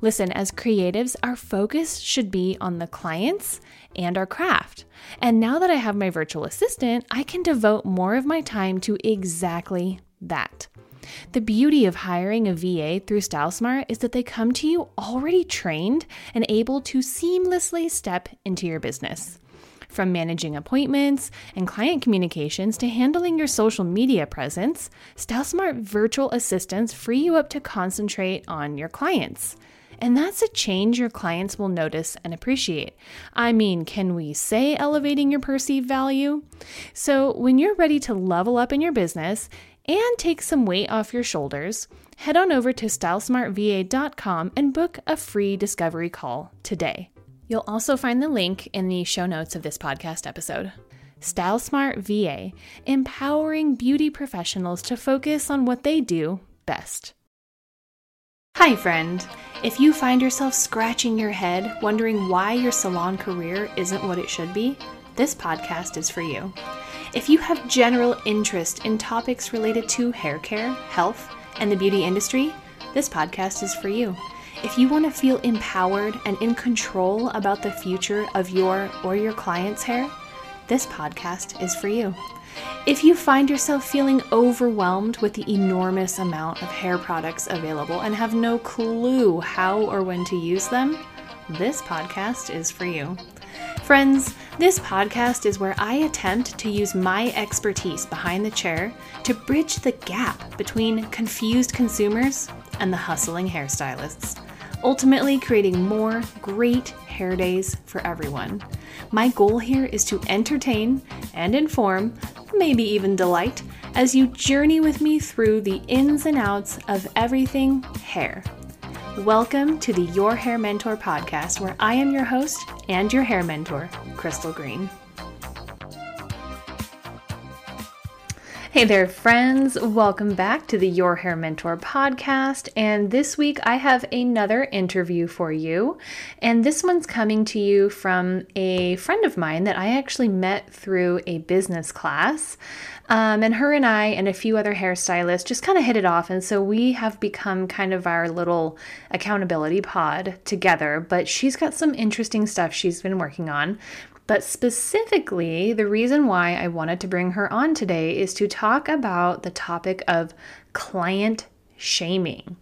Listen, as creatives, our focus should be on the clients and our craft. And now that I have my virtual assistant, I can devote more of my time to exactly that. The beauty of hiring a VA through StyleSmart is that they come to you already trained and able to seamlessly step into your business. From managing appointments and client communications to handling your social media presence, StyleSmart virtual assistants free you up to concentrate on your clients. And that's a change your clients will notice and appreciate. I mean, can we say elevating your perceived value? So, when you're ready to level up in your business and take some weight off your shoulders, head on over to stylesmartva.com and book a free discovery call today. You'll also find the link in the show notes of this podcast episode. Style Smart VA, empowering beauty professionals to focus on what they do best. Hi, friend. If you find yourself scratching your head, wondering why your salon career isn't what it should be, this podcast is for you. If you have general interest in topics related to hair care, health, and the beauty industry, this podcast is for you. If you want to feel empowered and in control about the future of your or your client's hair, this podcast is for you. If you find yourself feeling overwhelmed with the enormous amount of hair products available and have no clue how or when to use them, this podcast is for you. Friends, this podcast is where I attempt to use my expertise behind the chair to bridge the gap between confused consumers and the hustling hairstylists ultimately creating more great hair days for everyone. My goal here is to entertain and inform, maybe even delight, as you journey with me through the ins and outs of everything hair. Welcome to the Your Hair Mentor podcast, where I am your host and your hair mentor, Crystal Green. Hey there, friends. Welcome back to the Your Hair Mentor podcast. And this week I have another interview for you. And this one's coming to you from a friend of mine that I actually met through a business class. Um, and her and I and a few other hairstylists just kind of hit it off. And so we have become kind of our little accountability pod together. But she's got some interesting stuff she's been working on. But specifically, the reason why I wanted to bring her on today is to talk about the topic of client shaming.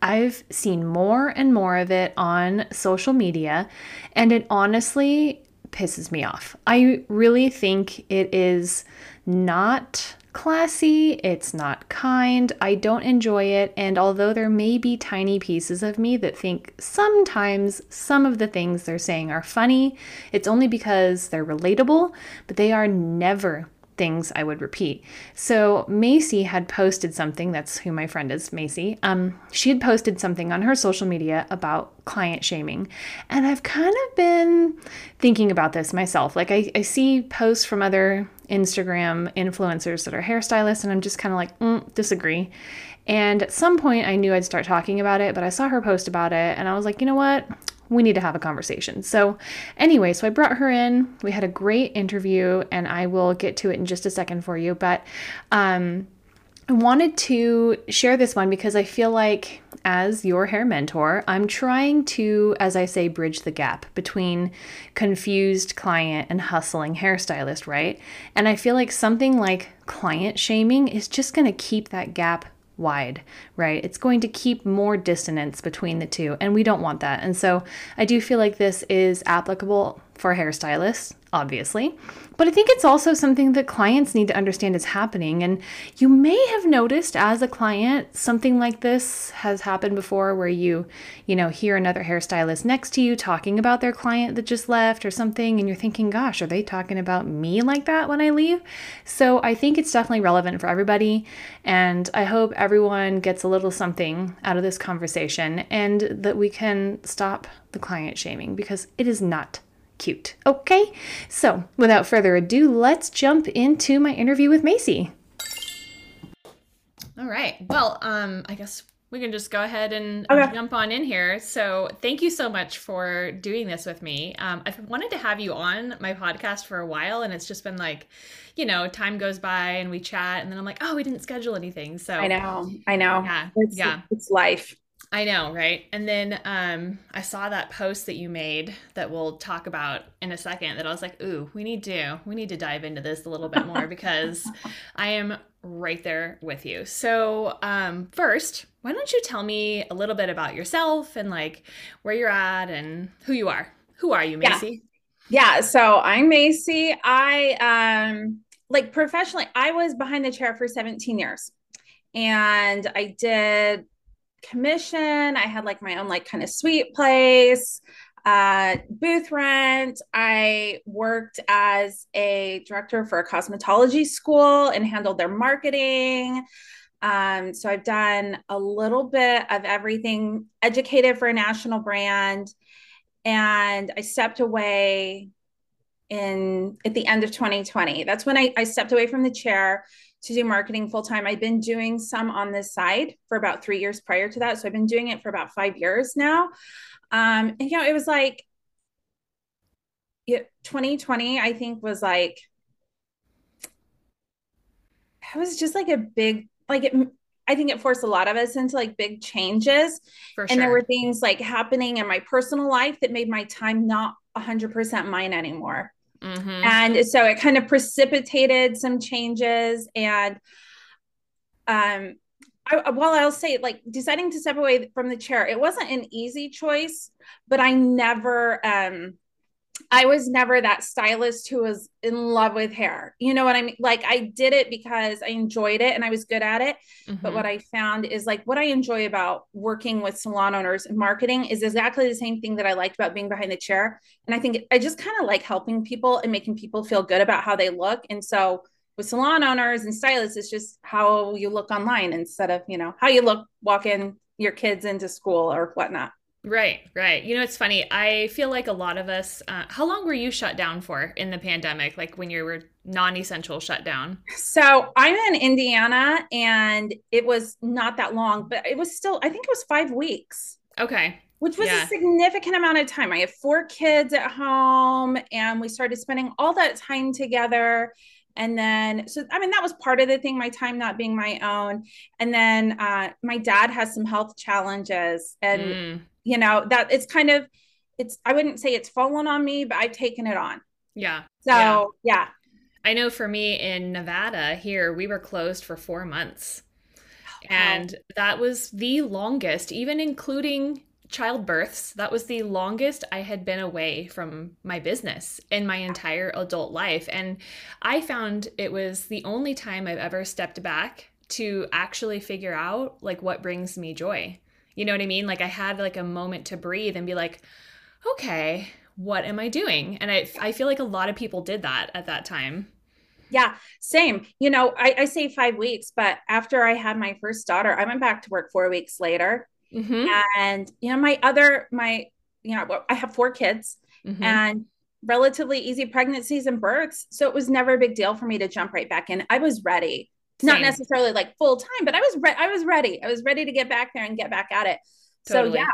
I've seen more and more of it on social media, and it honestly pisses me off. I really think it is not classy, it's not kind, I don't enjoy it, and although there may be tiny pieces of me that think sometimes some of the things they're saying are funny, it's only because they're relatable, but they are never things I would repeat. So Macy had posted something, that's who my friend is, Macy. Um, she had posted something on her social media about client shaming. And I've kind of been thinking about this myself. Like I, I see posts from other Instagram influencers that are hairstylists, and I'm just kind of like, mm, disagree. And at some point, I knew I'd start talking about it, but I saw her post about it, and I was like, you know what? We need to have a conversation. So, anyway, so I brought her in. We had a great interview, and I will get to it in just a second for you. But um, I wanted to share this one because I feel like, as your hair mentor, I'm trying to, as I say, bridge the gap between confused client and hustling hairstylist, right? And I feel like something like client shaming is just going to keep that gap wide, right? It's going to keep more dissonance between the two, and we don't want that. And so I do feel like this is applicable for hairstylists. Obviously. But I think it's also something that clients need to understand is happening. And you may have noticed as a client, something like this has happened before where you, you know, hear another hairstylist next to you talking about their client that just left or something. And you're thinking, gosh, are they talking about me like that when I leave? So I think it's definitely relevant for everybody. And I hope everyone gets a little something out of this conversation and that we can stop the client shaming because it is not cute. Okay, so without further ado, let's jump into my interview with Macy. All right. Well, um, I guess we can just go ahead and okay. jump on in here. So, thank you so much for doing this with me. Um, I've wanted to have you on my podcast for a while, and it's just been like, you know, time goes by and we chat, and then I'm like, oh, we didn't schedule anything. So I know, I know. Yeah, it's, yeah, it's life. I know, right? And then um, I saw that post that you made that we'll talk about in a second. That I was like, "Ooh, we need to we need to dive into this a little bit more because I am right there with you." So, um, first, why don't you tell me a little bit about yourself and like where you're at and who you are? Who are you, Macy? Yeah. yeah so I'm Macy. I um like professionally, I was behind the chair for 17 years, and I did commission. I had like my own like kind of sweet place, uh, booth rent. I worked as a director for a cosmetology school and handled their marketing. Um, so I've done a little bit of everything, educated for a national brand. And I stepped away in at the end of 2020. That's when I, I stepped away from the chair to do marketing full time. I've been doing some on this side for about three years prior to that. So I've been doing it for about five years now. Um, and, you know, it was like yeah, 2020, I think was like, it was just like a big, like it, I think it forced a lot of us into like big changes. Sure. And there were things like happening in my personal life that made my time not 100% mine anymore. Mm-hmm. And so it kind of precipitated some changes. And um, I, well, I'll say like deciding to step away from the chair, it wasn't an easy choice, but I never, um, I was never that stylist who was in love with hair. You know what I mean? Like I did it because I enjoyed it and I was good at it. Mm-hmm. But what I found is like what I enjoy about working with salon owners and marketing is exactly the same thing that I liked about being behind the chair. And I think I just kind of like helping people and making people feel good about how they look. And so with salon owners and stylists, it's just how you look online instead of, you know, how you look walking your kids into school or whatnot. Right, right. You know, it's funny. I feel like a lot of us. Uh, how long were you shut down for in the pandemic? Like when you were non-essential shut down? So I'm in Indiana, and it was not that long, but it was still. I think it was five weeks. Okay. Which was yeah. a significant amount of time. I have four kids at home, and we started spending all that time together. And then, so I mean, that was part of the thing, my time not being my own. And then uh, my dad has some health challenges, and mm you know that it's kind of it's i wouldn't say it's fallen on me but i've taken it on. Yeah. So yeah, yeah. i know for me in nevada here we were closed for four months. Oh, and that was the longest even including childbirths that was the longest i had been away from my business in my entire adult life. And i found it was the only time i've ever stepped back to actually figure out like what brings me joy you know what I mean? Like I had like a moment to breathe and be like, okay, what am I doing? And I, I feel like a lot of people did that at that time. Yeah, same. You know, I, I say five weeks, but after I had my first daughter, I went back to work four weeks later. Mm-hmm. And, you know, my other, my, you know, I have four kids mm-hmm. and relatively easy pregnancies and births. So it was never a big deal for me to jump right back in. I was ready. Same. not necessarily like full time, but I was re- I was ready. I was ready to get back there and get back at it. Totally. So yeah,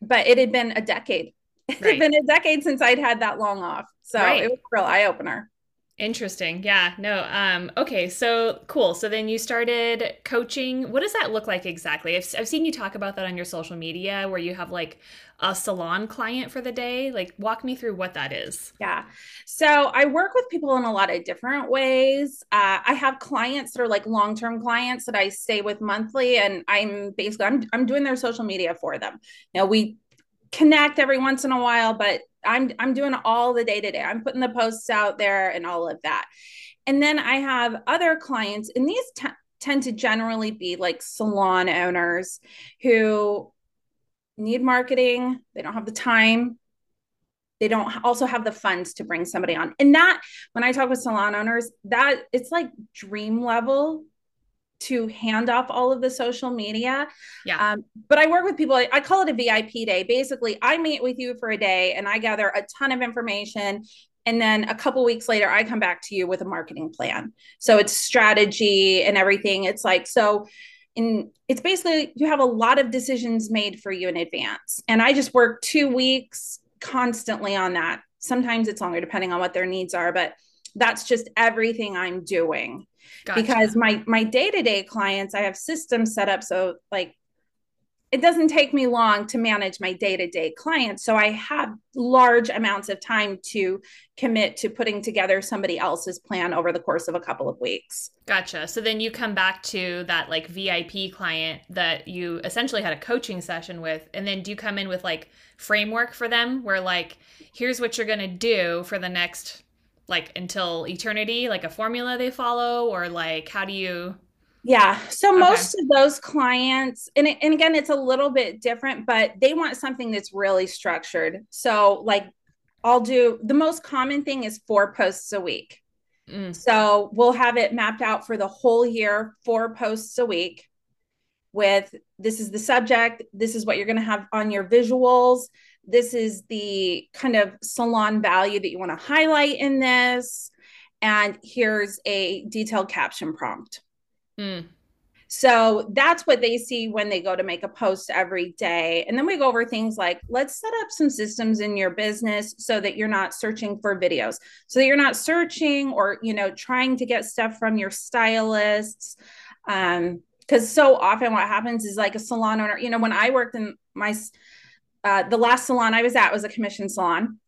but it had been a decade. It right. had been a decade since I'd had that long off. So right. it was a real eye opener. Interesting. Yeah. No. Um, okay. So cool. So then you started coaching. What does that look like exactly? I've, I've seen you talk about that on your social media where you have like a salon client for the day. Like, walk me through what that is. Yeah. So I work with people in a lot of different ways. Uh, I have clients that are like long term clients that I stay with monthly, and I'm basically I'm I'm doing their social media for them. You we connect every once in a while, but I'm I'm doing all the day to day. I'm putting the posts out there and all of that. And then I have other clients, and these t- tend to generally be like salon owners who need marketing. They don't have the time. They don't also have the funds to bring somebody on. And that, when I talk with salon owners, that it's like dream level to hand off all of the social media. Yeah. Um, but I work with people, I call it a VIP day. Basically, I meet with you for a day and I gather a ton of information. And then a couple weeks later, I come back to you with a marketing plan. So it's strategy and everything. It's like, so in it's basically you have a lot of decisions made for you in advance. And I just work two weeks constantly on that. Sometimes it's longer depending on what their needs are, but that's just everything I'm doing. Gotcha. Because my my day-to-day clients, I have systems set up so like it doesn't take me long to manage my day-to-day clients. So i have large amounts of time to commit to putting together somebody else's plan over the course of a couple of weeks. Gotcha. So then you come back to that like vip client that you essentially had a coaching session with and then do you come in with like framework for them where like here's what you're going to do for the next like until eternity like a formula they follow or like how do you yeah. So okay. most of those clients, and, and again, it's a little bit different, but they want something that's really structured. So, like, I'll do the most common thing is four posts a week. Mm. So, we'll have it mapped out for the whole year, four posts a week with this is the subject, this is what you're going to have on your visuals, this is the kind of salon value that you want to highlight in this, and here's a detailed caption prompt. Mm. So that's what they see when they go to make a post every day. And then we go over things like let's set up some systems in your business so that you're not searching for videos, so that you're not searching or, you know, trying to get stuff from your stylists. Um, because so often what happens is like a salon owner, you know, when I worked in my, uh, the last salon I was at was a commission salon.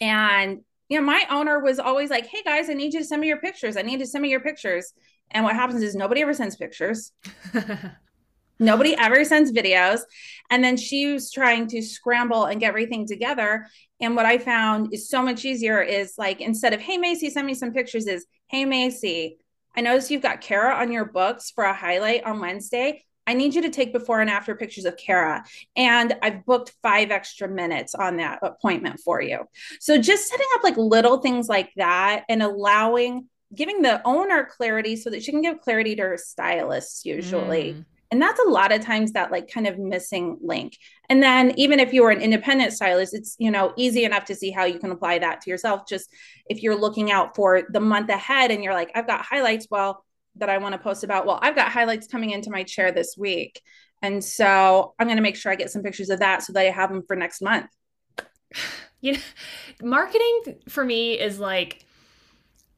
And, you know, my owner was always like, hey guys, I need you to send me your pictures. I need to send me your pictures. And what happens is nobody ever sends pictures. nobody ever sends videos. And then she was trying to scramble and get everything together. And what I found is so much easier is like instead of, hey, Macy, send me some pictures, is, hey, Macy, I noticed you've got Kara on your books for a highlight on Wednesday. I need you to take before and after pictures of Kara. And I've booked five extra minutes on that appointment for you. So just setting up like little things like that and allowing giving the owner clarity so that she can give clarity to her stylists usually. Mm. And that's a lot of times that like kind of missing link. And then even if you are an independent stylist, it's you know easy enough to see how you can apply that to yourself. Just if you're looking out for the month ahead and you're like, I've got highlights, well, that I want to post about. Well, I've got highlights coming into my chair this week. And so I'm going to make sure I get some pictures of that so that I have them for next month. You know, marketing for me is like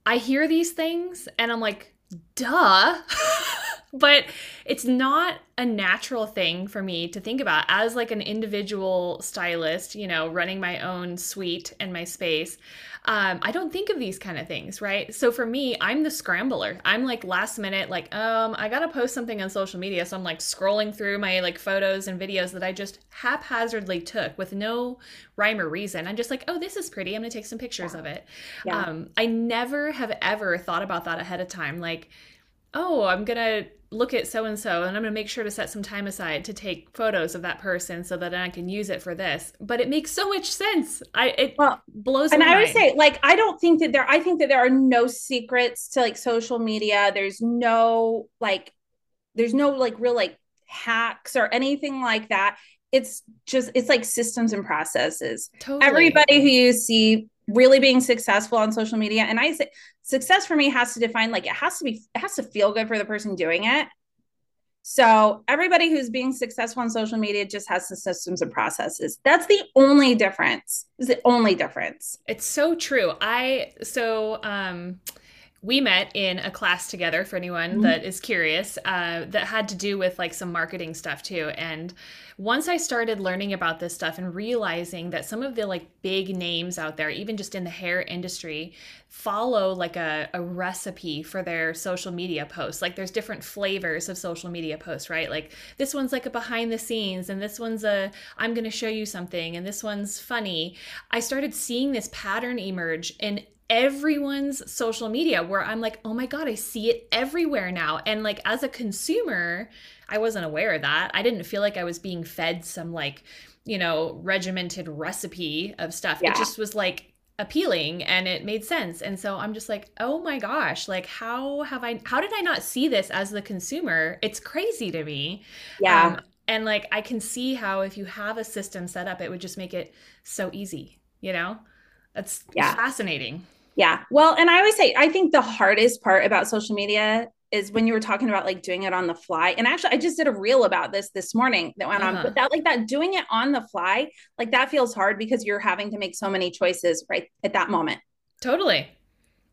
I hear these things and I'm like, duh. but it's not a natural thing for me to think about as like an individual stylist, you know, running my own suite and my space um, I don't think of these kind of things, right? So for me, I'm the scrambler. I'm like last minute, like, um, I gotta post something on social media. So I'm like scrolling through my like photos and videos that I just haphazardly took with no rhyme or reason. I'm just like, oh, this is pretty. I'm gonna take some pictures yeah. of it. Yeah. Um, I never have ever thought about that ahead of time. Like, oh, I'm gonna look at so and so and I'm going to make sure to set some time aside to take photos of that person so that I can use it for this. But it makes so much sense. I it well, blows And I would say like I don't think that there I think that there are no secrets to like social media. There's no like there's no like real like hacks or anything like that. It's just it's like systems and processes. Totally. Everybody who you see really being successful on social media. And i say success for me has to define like it has to be it has to feel good for the person doing it. So everybody who's being successful on social media just has the systems and processes. That's the only difference. Is the only difference. It's so true. I so um we met in a class together for anyone mm-hmm. that is curious uh, that had to do with like some marketing stuff too. And once i started learning about this stuff and realizing that some of the like big names out there even just in the hair industry follow like a, a recipe for their social media posts like there's different flavors of social media posts right? Like this one's like a behind the scenes and this one's a i'm going to show you something and this one's funny. I started seeing this pattern emerge in everyone's social media where I'm like, oh my God, I see it everywhere now. And like as a consumer, I wasn't aware of that. I didn't feel like I was being fed some like, you know, regimented recipe of stuff. Yeah. It just was like appealing and it made sense. And so I'm just like, oh my gosh, like how have I how did I not see this as the consumer? It's crazy to me. Yeah. Um, and like I can see how if you have a system set up, it would just make it so easy, you know? That's yeah. fascinating. Yeah. Well, and I always say, I think the hardest part about social media is when you were talking about like doing it on the fly. And actually, I just did a reel about this this morning that went uh-huh. on, but that like that doing it on the fly, like that feels hard because you're having to make so many choices right at that moment. Totally.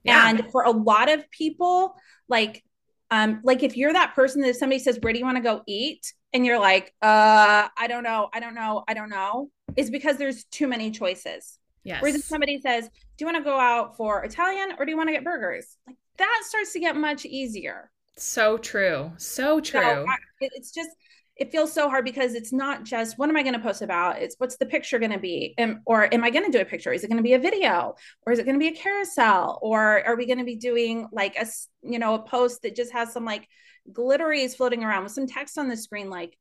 Yeah. And for a lot of people, like, um, like if you're that person that somebody says, Where do you want to go eat? And you're like, uh, I don't know, I don't know, I don't know, is because there's too many choices. Yes. Whereas if somebody says, Do you want to go out for Italian or do you want to get burgers? Like that starts to get much easier. So true. So true. So it's just, it feels so hard because it's not just what am I going to post about? It's what's the picture going to be? Am, or am I going to do a picture? Is it going to be a video? Or is it going to be a carousel? Or are we going to be doing like a, you know, a post that just has some like glitteries floating around with some text on the screen? Like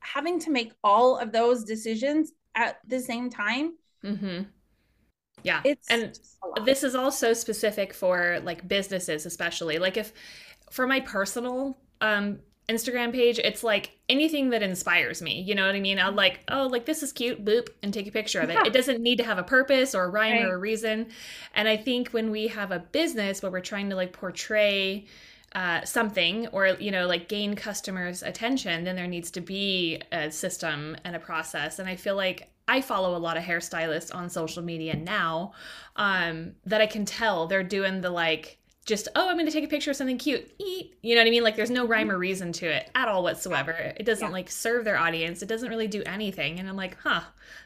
having to make all of those decisions at the same time. Mm-hmm yeah. It's and this is also specific for like businesses, especially. Like if for my personal um Instagram page, it's like anything that inspires me. You know what I mean? I'll like, oh, like this is cute, boop, and take a picture of it. Yeah. It doesn't need to have a purpose or a rhyme right. or a reason. And I think when we have a business where we're trying to like portray uh, something or you know like gain customers attention then there needs to be a system and a process and i feel like I follow a lot of hairstylists on social media now um, that I can tell they're doing the like just oh I'm going to take a picture of something cute. Eat. You know what I mean? Like there's no rhyme or reason to it at all whatsoever. It doesn't yeah. like serve their audience. It doesn't really do anything. And I'm like, huh,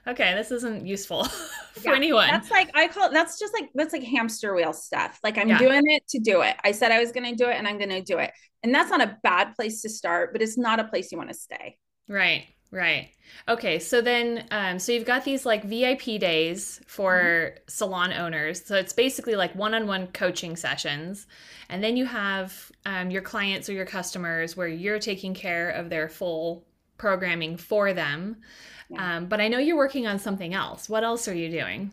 okay, this isn't useful for yeah. anyone. That's like I call it. That's just like that's like hamster wheel stuff. Like I'm yeah. doing it to do it. I said I was going to do it, and I'm going to do it. And that's not a bad place to start, but it's not a place you want to stay. Right. Right. Okay. So then, um, so you've got these like VIP days for mm-hmm. salon owners. So it's basically like one on one coaching sessions. And then you have um, your clients or your customers where you're taking care of their full programming for them. Yeah. Um, but I know you're working on something else. What else are you doing?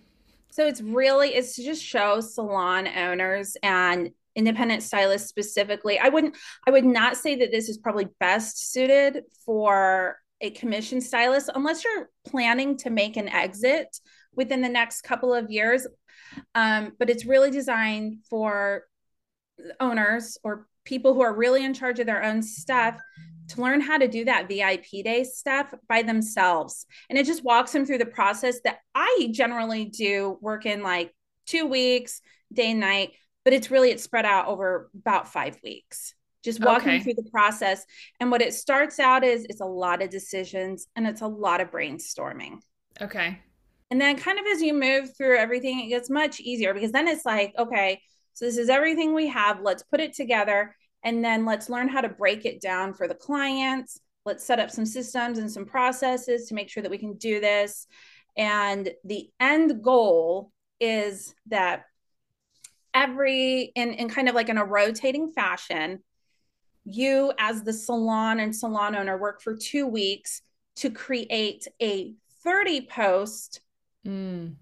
So it's really, it's to just show salon owners and independent stylists specifically. I wouldn't, I would not say that this is probably best suited for a commission stylist unless you're planning to make an exit within the next couple of years. Um, but it's really designed for owners or people who are really in charge of their own stuff to learn how to do that VIP day stuff by themselves. And it just walks them through the process that I generally do work in like two weeks, day and night, but it's really it's spread out over about five weeks just walking okay. through the process. And what it starts out is it's a lot of decisions and it's a lot of brainstorming. Okay. And then kind of as you move through everything, it gets much easier because then it's like, okay, so this is everything we have. Let's put it together and then let's learn how to break it down for the clients. Let's set up some systems and some processes to make sure that we can do this. And the end goal is that every in, in kind of like in a rotating fashion you as the salon and salon owner work for two weeks to create a 30 post mm.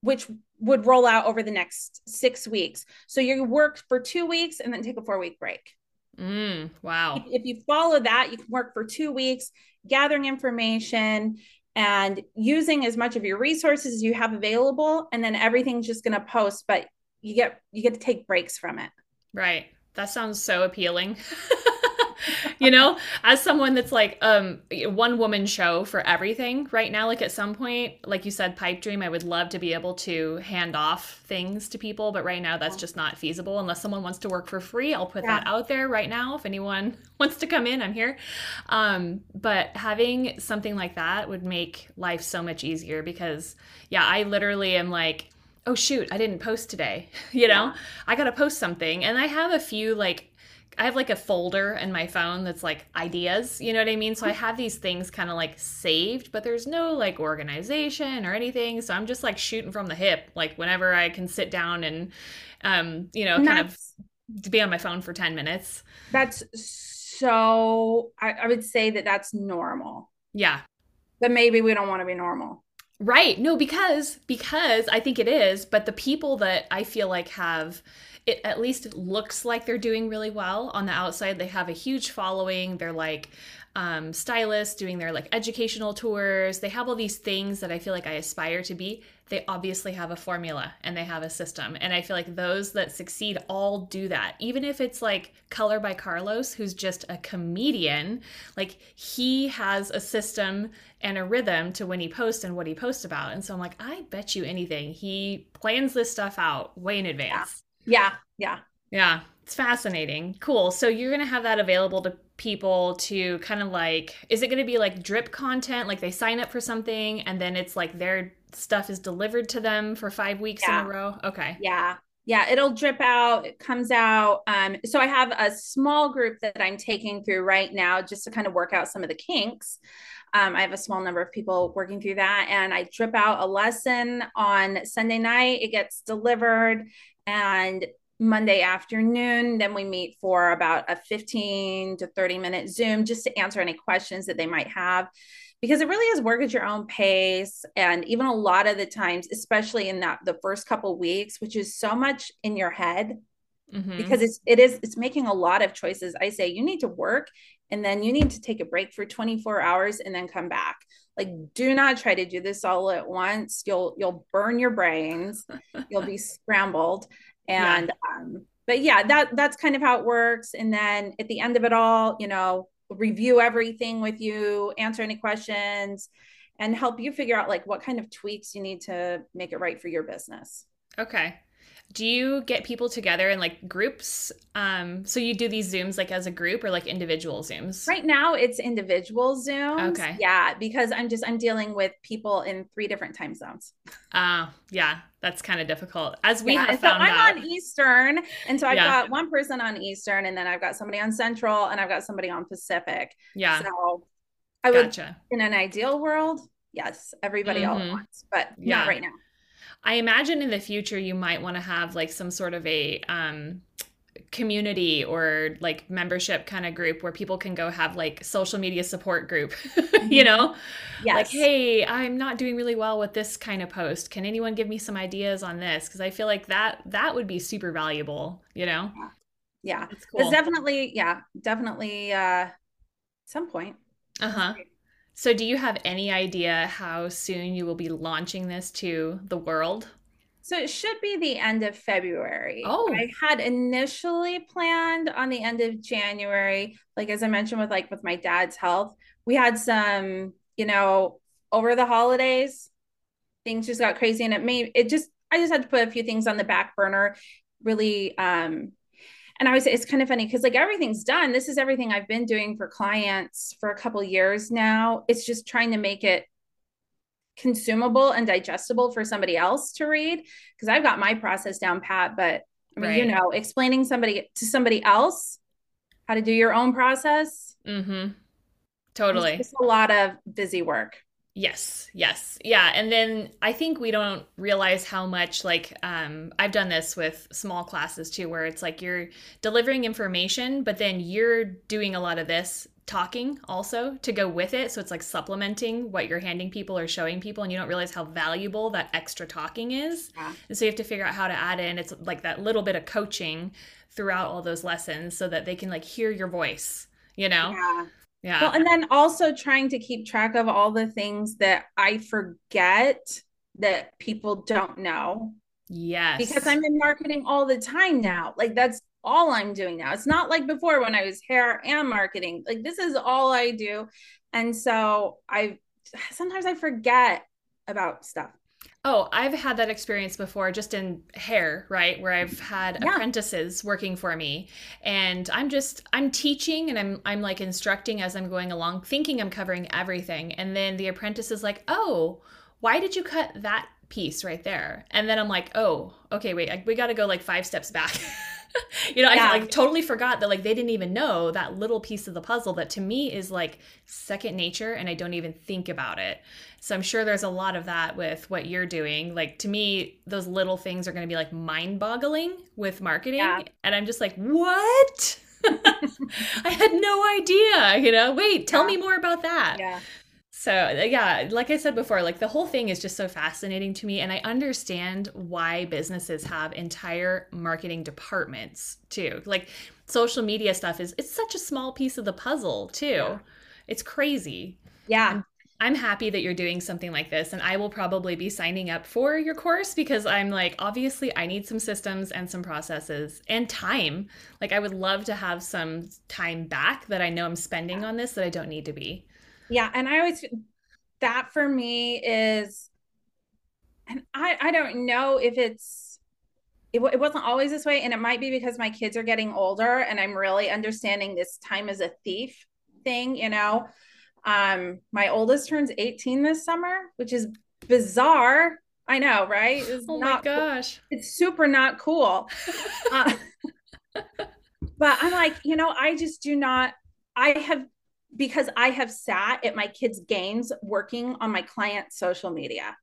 which would roll out over the next six weeks. So you work for two weeks and then take a four week break. Mm, wow. If, if you follow that you can work for two weeks gathering information and using as much of your resources as you have available and then everything's just going to post but you get you get to take breaks from it. Right that sounds so appealing. you know, as someone that's like um one woman show for everything right now, like at some point, like you said, pipe dream, I would love to be able to hand off things to people, but right now that's just not feasible unless someone wants to work for free. I'll put yeah. that out there right now. If anyone wants to come in, I'm here. Um, but having something like that would make life so much easier because yeah, I literally am like oh shoot, I didn't post today. you know, yeah. I got to post something. And I have a few like I have like a folder in my phone that's like ideas, you know what I mean? So I have these things kind of like saved, but there's no like organization or anything. So I'm just like shooting from the hip, like whenever I can sit down and, um, you know, and kind of be on my phone for 10 minutes. That's so, I, I would say that that's normal. Yeah. But maybe we don't want to be normal. Right. No, because because I think it is, but the people that I feel like have it at least looks like they're doing really well on the outside. They have a huge following. They're like um, stylists doing their like educational tours. They have all these things that I feel like I aspire to be. They obviously have a formula and they have a system. And I feel like those that succeed all do that. Even if it's like Color by Carlos, who's just a comedian, like he has a system and a rhythm to when he posts and what he posts about. And so I'm like, I bet you anything. He plans this stuff out way in advance. Yeah. Yeah. Yeah. It's fascinating. Cool. So you're going to have that available to people to kind of like, is it going to be like drip content? Like they sign up for something and then it's like their stuff is delivered to them for five weeks yeah. in a row? Okay. Yeah. Yeah, it'll drip out. It comes out. Um, so I have a small group that I'm taking through right now just to kind of work out some of the kinks. Um, I have a small number of people working through that, and I drip out a lesson on Sunday night. It gets delivered, and Monday afternoon. Then we meet for about a 15 to 30 minute Zoom just to answer any questions that they might have. Because it really is work at your own pace. And even a lot of the times, especially in that the first couple weeks, which is so much in your head, mm-hmm. because it's it is it's making a lot of choices. I say you need to work and then you need to take a break for 24 hours and then come back like do not try to do this all at once you'll you'll burn your brains you'll be scrambled and yeah. um but yeah that that's kind of how it works and then at the end of it all you know review everything with you answer any questions and help you figure out like what kind of tweaks you need to make it right for your business. Okay do you get people together in like groups? Um so you do these zooms like as a group or like individual zooms? Right now it's individual zooms. Okay. Yeah because i'm just i'm dealing with people in three different time zones. Uh yeah that's kind of difficult. As we yeah, have found so i'm out. on eastern and so i've yeah. got one person on eastern and then i've got somebody on central and i've got somebody on pacific. Yeah. So i would in an ideal world yes everybody mm-hmm. all at once but yeah. not right now I imagine in the future you might want to have like some sort of a um, community or like membership kind of group where people can go have like social media support group, you know? Yes. Like, hey, I'm not doing really well with this kind of post. Can anyone give me some ideas on this? Because I feel like that that would be super valuable, you know? Yeah. Yeah. It's cool. It's definitely, yeah, definitely uh some point. Uh-huh. So, do you have any idea how soon you will be launching this to the world? So, it should be the end of February. Oh, I had initially planned on the end of January. Like, as I mentioned, with like with my dad's health, we had some, you know, over the holidays, things just got crazy and it made it just, I just had to put a few things on the back burner, really um, and I was it's kind of funny because like everything's done. This is everything I've been doing for clients for a couple years now. It's just trying to make it consumable and digestible for somebody else to read because I've got my process down pat, but I mean, right. you know, explaining somebody to somebody else how to do your own process. Mm-hmm. Totally. It's a lot of busy work. Yes, yes. Yeah. And then I think we don't realize how much, like, um, I've done this with small classes too, where it's like you're delivering information, but then you're doing a lot of this talking also to go with it. So it's like supplementing what you're handing people or showing people, and you don't realize how valuable that extra talking is. Yeah. And so you have to figure out how to add in. It's like that little bit of coaching throughout all those lessons so that they can like hear your voice, you know? Yeah. Yeah. Well, and then also trying to keep track of all the things that I forget that people don't know. Yes. Because I'm in marketing all the time now. Like that's all I'm doing now. It's not like before when I was hair and marketing. Like this is all I do. And so I sometimes I forget about stuff. Oh, I've had that experience before just in hair, right? Where I've had yeah. apprentices working for me and I'm just I'm teaching and I'm I'm like instructing as I'm going along, thinking I'm covering everything. And then the apprentice is like, "Oh, why did you cut that piece right there?" And then I'm like, "Oh, okay, wait, I, we got to go like 5 steps back." you know, yeah. I like totally forgot that like they didn't even know that little piece of the puzzle that to me is like second nature and I don't even think about it. So I'm sure there's a lot of that with what you're doing. Like to me, those little things are going to be like mind-boggling with marketing yeah. and I'm just like, "What?" I had no idea, you know. Wait, tell yeah. me more about that. Yeah. So, uh, yeah, like I said before, like the whole thing is just so fascinating to me. And I understand why businesses have entire marketing departments too. Like social media stuff is, it's such a small piece of the puzzle too. Yeah. It's crazy. Yeah. I'm happy that you're doing something like this. And I will probably be signing up for your course because I'm like, obviously, I need some systems and some processes and time. Like, I would love to have some time back that I know I'm spending on this that I don't need to be. Yeah. And I always, that for me is, and I, I don't know if it's, it, it wasn't always this way. And it might be because my kids are getting older and I'm really understanding this time as a thief thing, you know. Um, my oldest turns 18 this summer, which is bizarre. I know, right? It's oh not, my gosh. It's super not cool. uh, but I'm like, you know, I just do not, I have because I have sat at my kids' games working on my client social media.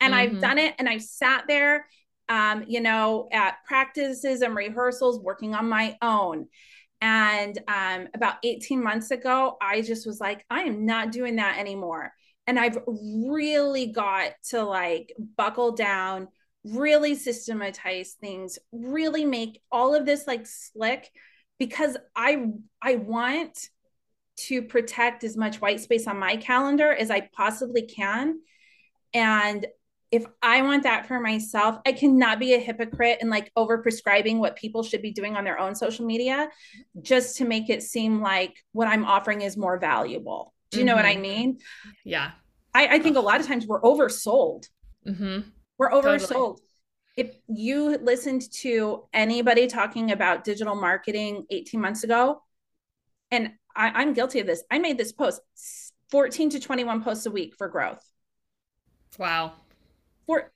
And mm-hmm. I've done it and I've sat there, um, you know, at practices and rehearsals working on my own. And um, about 18 months ago, I just was like, I am not doing that anymore. And I've really got to like buckle down, really systematize things, really make all of this like slick because I I want to protect as much white space on my calendar as I possibly can. And if I want that for myself, I cannot be a hypocrite and like over prescribing what people should be doing on their own social media just to make it seem like what I'm offering is more valuable. Do you mm-hmm. know what I mm-hmm. mean? Yeah. I, I, think a lot of times we're oversold. Mm-hmm. We're oversold. Totally if you listened to anybody talking about digital marketing 18 months ago, and I, am guilty of this, I made this post 14 to 21 posts a week for growth. Wow. For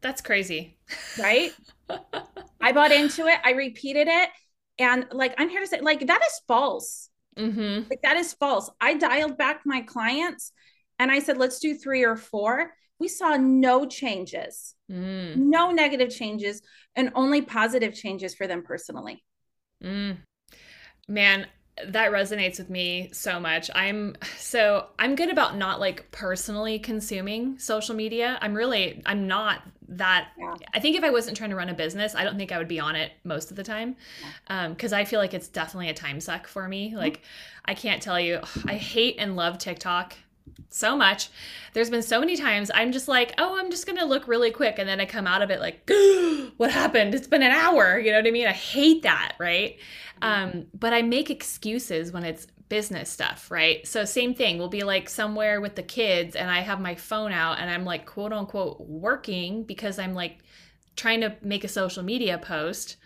that's crazy. Right? I bought into it, I repeated it. And like, I'm here to say, like, that is false. Mm-hmm. Like, that is false. I dialed back my clients and I said, let's do three or four we saw no changes, mm. no negative changes, and only positive changes for them personally. Mm. Man, that resonates with me so much. I'm so I'm good about not like personally consuming social media. I'm really I'm not that yeah. I think if I wasn't trying to run a business, I don't think I would be on it most of the time. Yeah. Um cuz I feel like it's definitely a time suck for me. Mm-hmm. Like I can't tell you I hate and love TikTok so much. There's been so many times I'm just like, oh, I'm just gonna look really quick, and then I come out of it like, what happened? It's been an hour. You know what I mean? I hate that, right? Um, but I make excuses when it's business stuff, right? So same thing. We'll be like somewhere with the kids, and I have my phone out, and I'm like, quote unquote, working because I'm like trying to make a social media post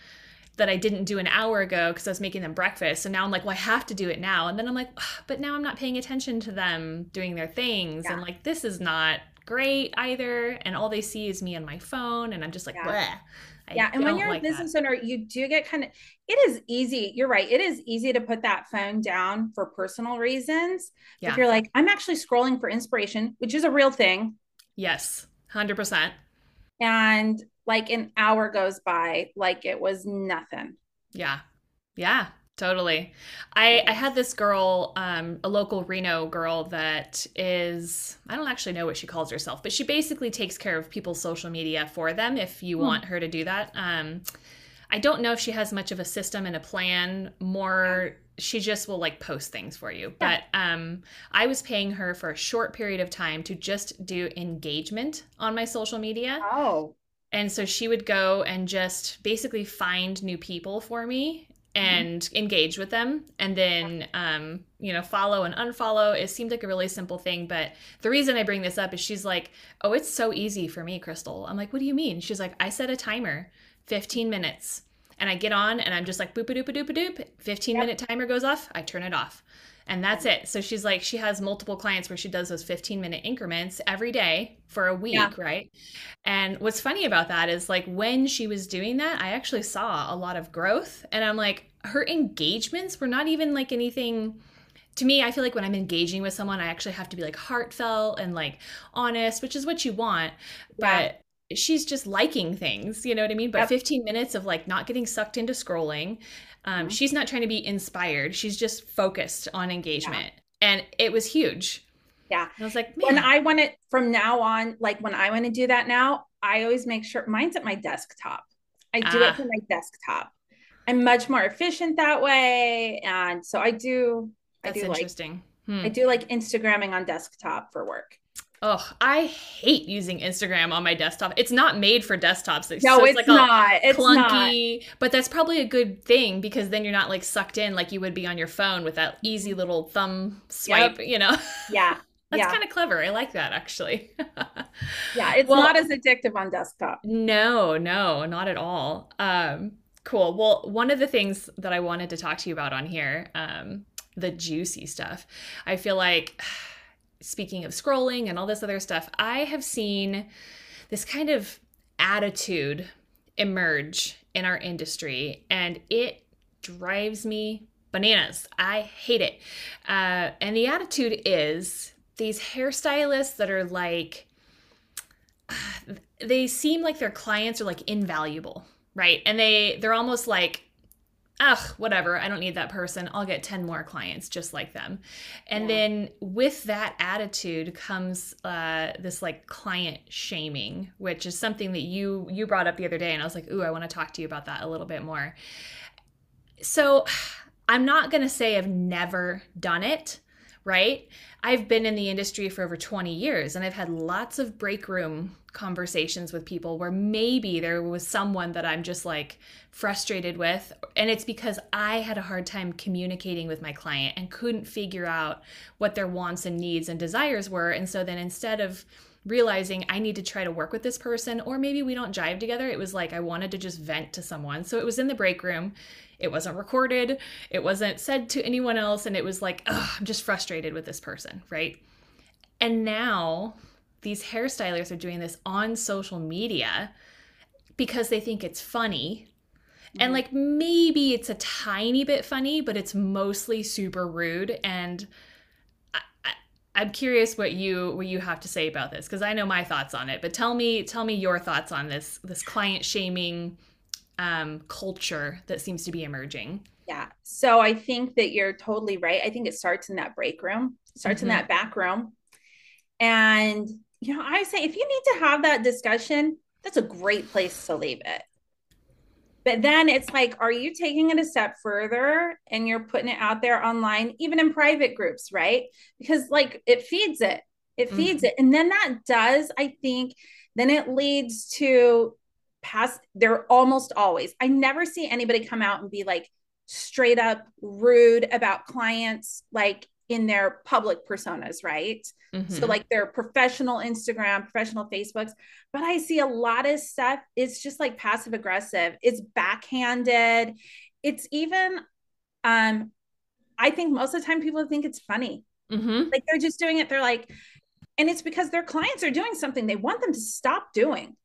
that I didn't do an hour ago because I was making them breakfast. So now I'm like, well, I have to do it now. And then I'm like, but now I'm not paying attention to them doing their things. Yeah. And like, this is not great either. And all they see is me on my phone. And I'm just like, yeah. yeah. And when you're like a business that. owner, you do get kind of, it is easy. You're right. It is easy to put that phone down for personal reasons. Yeah. If you're like, I'm actually scrolling for inspiration, which is a real thing. Yes. 100%. And like an hour goes by like it was nothing. Yeah. Yeah. Totally. I, I had this girl, um, a local Reno girl that is, I don't actually know what she calls herself, but she basically takes care of people's social media for them if you hmm. want her to do that. Um, I don't know if she has much of a system and a plan, more she just will like post things for you. Yeah. But um I was paying her for a short period of time to just do engagement on my social media. Oh And so she would go and just basically find new people for me and mm-hmm. engage with them. And then um, you know follow and unfollow. It seemed like a really simple thing but the reason i bring this up is she's like oh it's so easy for me crystal. I'm like what do you mean? She's like i set a timer 15 minutes and i get on and i'm just like boop a doop a doop a doop 15 yep. minute timer goes off i turn it off and that's it. So she's like, she has multiple clients where she does those 15 minute increments every day for a week, yeah. right? And what's funny about that is like when she was doing that, I actually saw a lot of growth. And I'm like, her engagements were not even like anything to me, I feel like when I'm engaging with someone, I actually have to be like heartfelt and like honest, which is what you want. Yeah. But she's just liking things, you know what I mean? But yep. 15 minutes of like not getting sucked into scrolling, um, mm-hmm. She's not trying to be inspired. She's just focused on engagement. Yeah. And it was huge. Yeah. And I was like, Man. when I want it from now on, like when I want to do that now, I always make sure mine's at my desktop. I do ah. it from my desktop. I'm much more efficient that way. And so I do, That's I do interesting. Like, hmm. I do like Instagramming on desktop for work. Oh, I hate using Instagram on my desktop. It's not made for desktops. It's, no, so it's, it's like not. It's clunky, not. but that's probably a good thing because then you're not like sucked in like you would be on your phone with that easy little thumb swipe. Yep. You know. Yeah. That's yeah. kind of clever. I like that actually. yeah, it's well, not as addictive on desktop. No, no, not at all. Um, cool. Well, one of the things that I wanted to talk to you about on here, um, the juicy stuff. I feel like speaking of scrolling and all this other stuff, I have seen this kind of attitude emerge in our industry, and it drives me bananas. I hate it. Uh, and the attitude is these hairstylists that are like, they seem like their clients are like invaluable, right? And they they're almost like ugh, whatever, I don't need that person. I'll get 10 more clients just like them. And yeah. then with that attitude comes uh, this like client shaming, which is something that you you brought up the other day and I was like, "Ooh, I want to talk to you about that a little bit more." So, I'm not going to say I've never done it, right? I've been in the industry for over 20 years and I've had lots of break room conversations with people where maybe there was someone that I'm just like frustrated with. And it's because I had a hard time communicating with my client and couldn't figure out what their wants and needs and desires were. And so then instead of realizing I need to try to work with this person, or maybe we don't jive together, it was like I wanted to just vent to someone. So it was in the break room. It wasn't recorded, it wasn't said to anyone else. And it was like, I'm just frustrated with this person, right? And now these hairstylists are doing this on social media because they think it's funny. Mm-hmm. And like maybe it's a tiny bit funny, but it's mostly super rude. And I, am curious what you what you have to say about this because I know my thoughts on it. But tell me tell me your thoughts on this this client shaming um, culture that seems to be emerging. Yeah. So I think that you're totally right. I think it starts in that break room, starts mm-hmm. in that back room. And you know, I say if you need to have that discussion, that's a great place to leave it. But then it's like, are you taking it a step further and you're putting it out there online, even in private groups, right? Because like it feeds it, it feeds mm-hmm. it. And then that does, I think, then it leads to past, they're almost always, I never see anybody come out and be like straight up rude about clients, like in their public personas, right? Mm-hmm. So like their professional Instagram, professional Facebooks, but I see a lot of stuff it's just like passive aggressive. It's backhanded. It's even um I think most of the time people think it's funny. Mm-hmm. Like they're just doing it they're like and it's because their clients are doing something they want them to stop doing.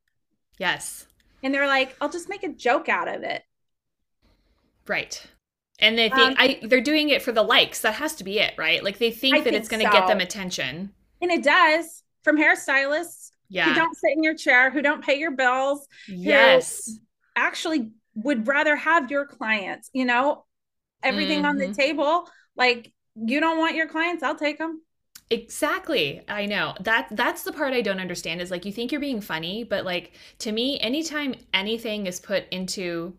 Yes. And they're like, I'll just make a joke out of it. Right. And they think um, I they're doing it for the likes. That has to be it, right? Like they think I that think it's going to so. get them attention. And it does from hairstylists yeah. who don't sit in your chair, who don't pay your bills. Yes. Actually would rather have your clients, you know, everything mm-hmm. on the mm-hmm. table. Like you don't want your clients, I'll take them. Exactly. I know. That that's the part I don't understand is like you think you're being funny, but like to me anytime anything is put into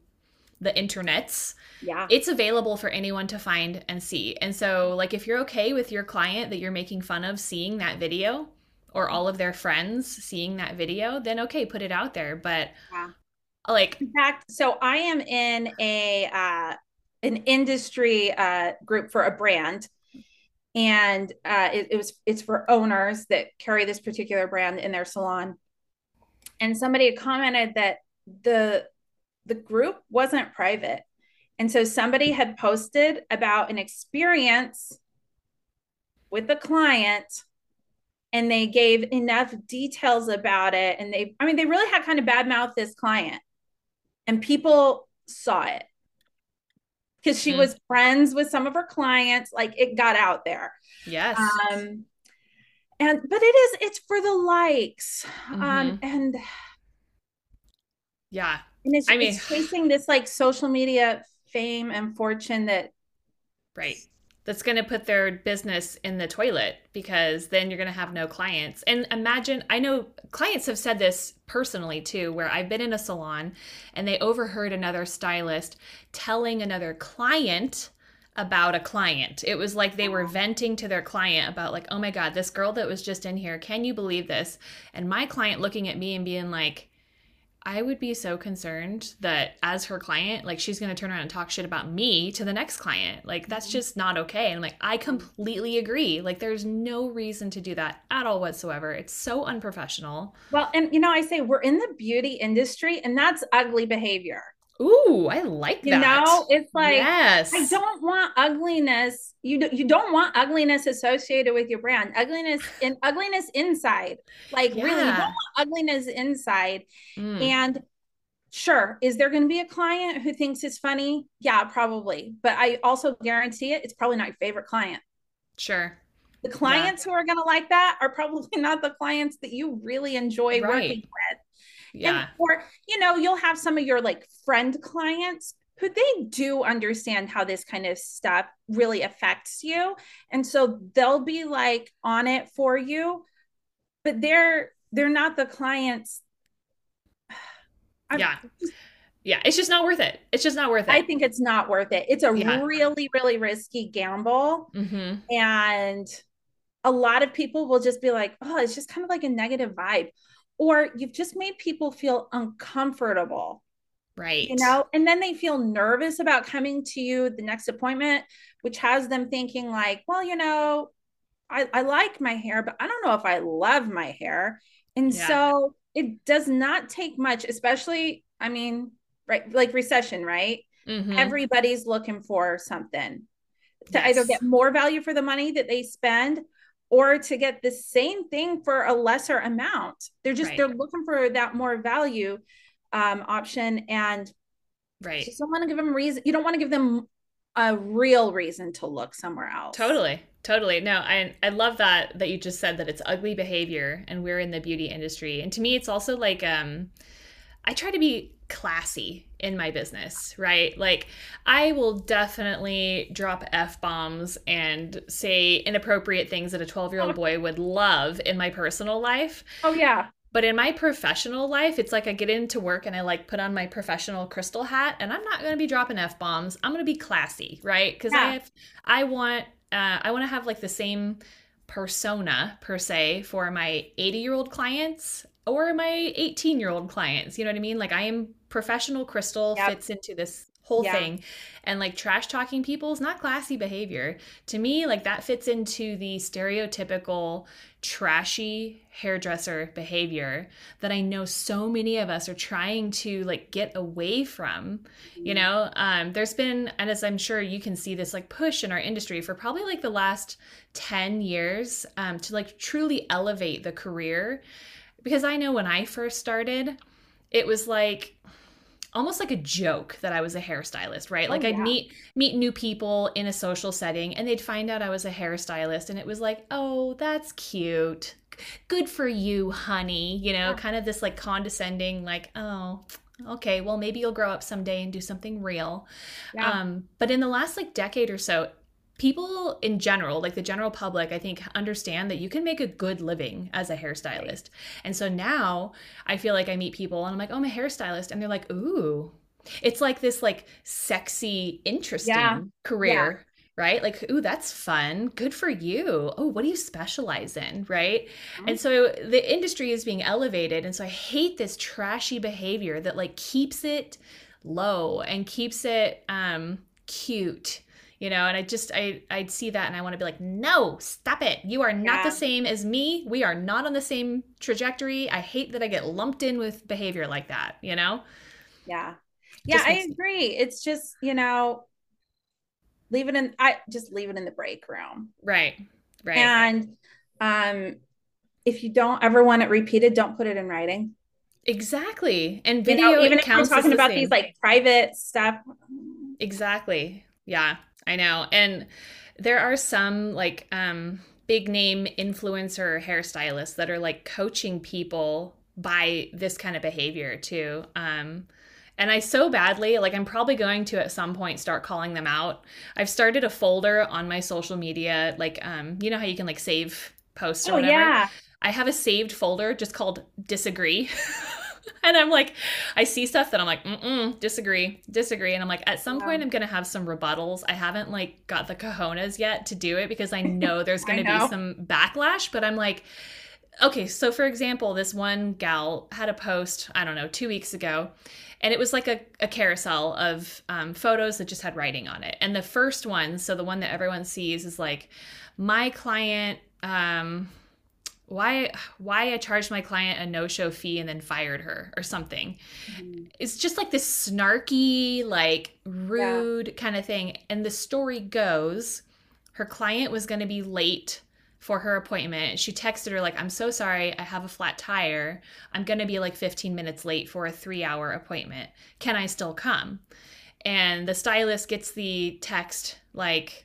the internets yeah it's available for anyone to find and see and so like if you're okay with your client that you're making fun of seeing that video or all of their friends seeing that video, then okay, put it out there. But Yeah. like, In fact, so I am in a uh, an industry uh, group for a brand, and uh, it, it was it's for owners that carry this particular brand in their salon. And somebody commented that the the group wasn't private, and so somebody had posted about an experience with the client and they gave enough details about it and they i mean they really had kind of bad mouth this client and people saw it because she Mm. was friends with some of her clients like it got out there yes. um and but it is it's for the likes Mm-hmm. um and yeah. And it's, I mean- it's chasing this like social media fame and fortune that Right. That's going to put their business in the toilet because then you're going to have no clients. And imagine, I know clients have said this personally too, where I've been in a salon and they overheard another stylist telling another client about a client. It was like they were venting to their client about, like, oh my God, this girl that was just in here, can you believe this? And my client looking at me and being like, I would be so concerned that as her client, like she's going to turn around and talk shit about me to the next client. Like that's mm-hmm. just not okay. And I'm like, I completely agree. Like there's no reason to do that at all whatsoever. It's so unprofessional. well and you know i say we're in the beauty industry and that's ugly behavior Ooh, I like that. you know it's like yes. I don't want ugliness. You do, you don't want ugliness associated with your brand. Ugliness in ugliness inside. Like really, you don't want ugliness inside. Mm, And sure, is there going to be a client who thinks it's funny? Yeah, probably. But I also guarantee it, it's probably not your favorite client. sure. The clients who are going to like that are probably not the clients that you really enjoy Right. working with. Yeah. And, or, you know, you'll have some of your like friend clients who they do understand how this kind of stuff really affects you. And so they'll be like on it for you, but they're they're not the clients. I- yeah. Yeah. It's just not worth it. It's just not worth it. I think it's not worth it. It's a Yeah. really, really risky gamble. mm-hmm. And a lot of people will just be like, oh, it's just kind of like a negative vibe. Or you've just made people feel uncomfortable. Right. you know and then they feel nervous about coming to you the next appointment which has them thinking like well you know i, I like my hair but i don't know if i love my hair and Yeah. so it does not take much especially i mean right like recession right Mhm. everybody's looking for something to either get more value for the money that they spend or to get the same thing for a lesser amount they're just Right. they're looking for that more value um, option and right. you don't want to give them reason. You don't want to give them a real reason to look somewhere else. Totally. Totally. No, I I love that that you just said that it's ugly behavior and we're in the beauty industry. And to me it's also like um I try to be classy in my business, right? Like I will definitely drop F bombs and say inappropriate things that a 12-year-old boy would love in my personal life. Oh yeah. But in my professional life, it's like I get into work and I like put on my professional crystal hat, and I'm not going to be dropping f bombs. I'm going to be classy, right? Because I have, I want, uh, I want to have like the same persona per se for my 80 year old clients or my 18 year old clients. You know what I mean? Like I am professional crystal Yep. fits into this whole Yeah. thing and like trash talking people is not classy behavior to me like that fits into the stereotypical trashy hairdresser behavior that i know so many of us are trying to like get away from you know um there's been and as i'm sure you can see this like push in our industry for probably like the last 10 years um to like truly elevate the career because i know when i first started it was like almost like a joke that I was a hairstylist, right? Oh, like I'd meet meet new people in a social setting and they'd find out I was a hairstylist and it was like, "Oh, that's cute. Good for you, honey." You know, Yeah. kind of this like condescending like, "Oh, okay, well maybe you'll grow up someday and do something real." Yeah. Um, but in the last like decade or so, people in general, like the general public, I think understand that you can make a good living as a hairstylist. And so now I feel like I meet people and I'm like, "Oh, I'm a hairstylist." And they're like, "Ooh." It's like this like sexy, interesting Yeah. career. right? Like, ooh, that's fun. Good for you. Oh, what do you specialize in, right? Mm-hmm. And so the industry is being elevated. And so I hate this trashy behavior that like keeps it low and keeps it um cute you know and i just i i'd see that and i want to be like no stop it. You are not yeah. the same as me. We are not on the same trajectory. I hate that i get lumped in with behavior like that you know? Yeah. Yeah i agree. It's just you know leave it in i just leave it in the break room. Right right. And um if you don't ever want it repeated don't put it in writing. Exactly. And video you know, even if we're talking about these like private stuff. Exactly. Yeah I know. And there are some like um big name influencer hairstylists that are like coaching people by this kind of behavior too. Um and I so badly, like, I'm probably going to at some point start calling them out. I've started a folder on my social media, like, um, you know how you can like save posts or oh, whatever. Yeah. I have a saved folder just called disagree. and I'm like, I see stuff that I'm like, mm disagree, disagree. And I'm like, at some yeah. point, I'm going to have some rebuttals. I haven't like got the cojones yet to do it because I know there's going to be some backlash, but I'm like, okay, so for example, this one gal had a post, I don't know, two weeks ago, and it was like a, a carousel of um, photos that just had writing on it. And the first one, so the one that everyone sees, is like, my client, um, why why I charged my client a no-show fee and then fired her or something. Mm-hmm. It's just like this snarky, like rude yeah. kind of thing. And the story goes her client was going to be late for her appointment. She texted her like, "I'm so sorry, I have a flat tire. I'm going to be like 15 minutes late for a 3-hour appointment. Can I still come?" And the stylist gets the text like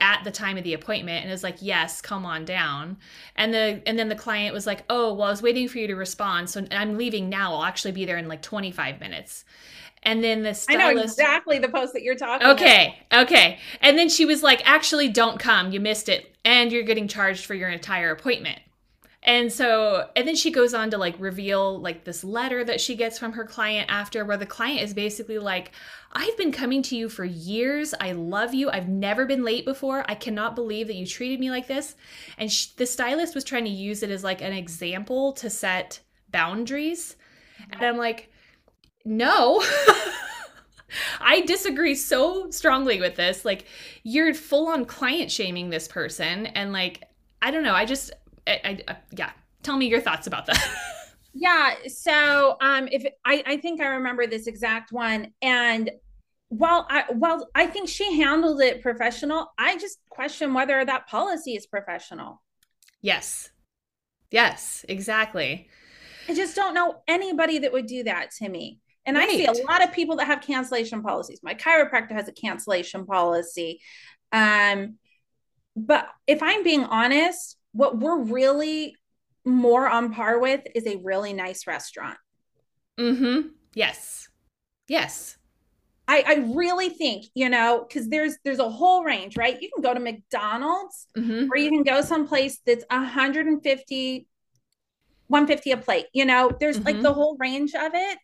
at the time of the appointment and is like yes come on down. And the and then the client was like oh well i was waiting for you to respond so i'm leaving now. I'll actually be there in like 25 minutes. And then the stylist I know exactly the post that you're talking okay about. okay. And then she was like actually don't come. You missed it. And you're getting charged for your entire appointment and so, and then she goes on to like reveal like this letter that she gets from her client after, where the client is basically like, I've been coming to you for years. I love you. I've never been late before. I cannot believe that you treated me like this. And she, the stylist was trying to use it as like an example to set boundaries. And I'm like, no. I disagree so strongly with this. Like, you're full on client shaming this person. And like, I don't know. I just, I, I, uh, yeah. Tell me your thoughts about that. yeah. So, um, if I, I think I remember this exact one, and while I, well, I think she handled it professional. I just question whether that policy is professional. Yes. Yes. Exactly. I just don't know anybody that would do that to me. And right. I see a lot of people that have cancellation policies. My chiropractor has a cancellation policy. Um, but if I'm being honest, what we're really more on par with is a really nice restaurant. Mm-hmm. Yes. Yes. I, I really think, you know, because there's there's a whole range, right? You can go to McDonald's mm-hmm. or you can go someplace that's 150, 150 a plate. You know, there's mm-hmm. like the whole range of it.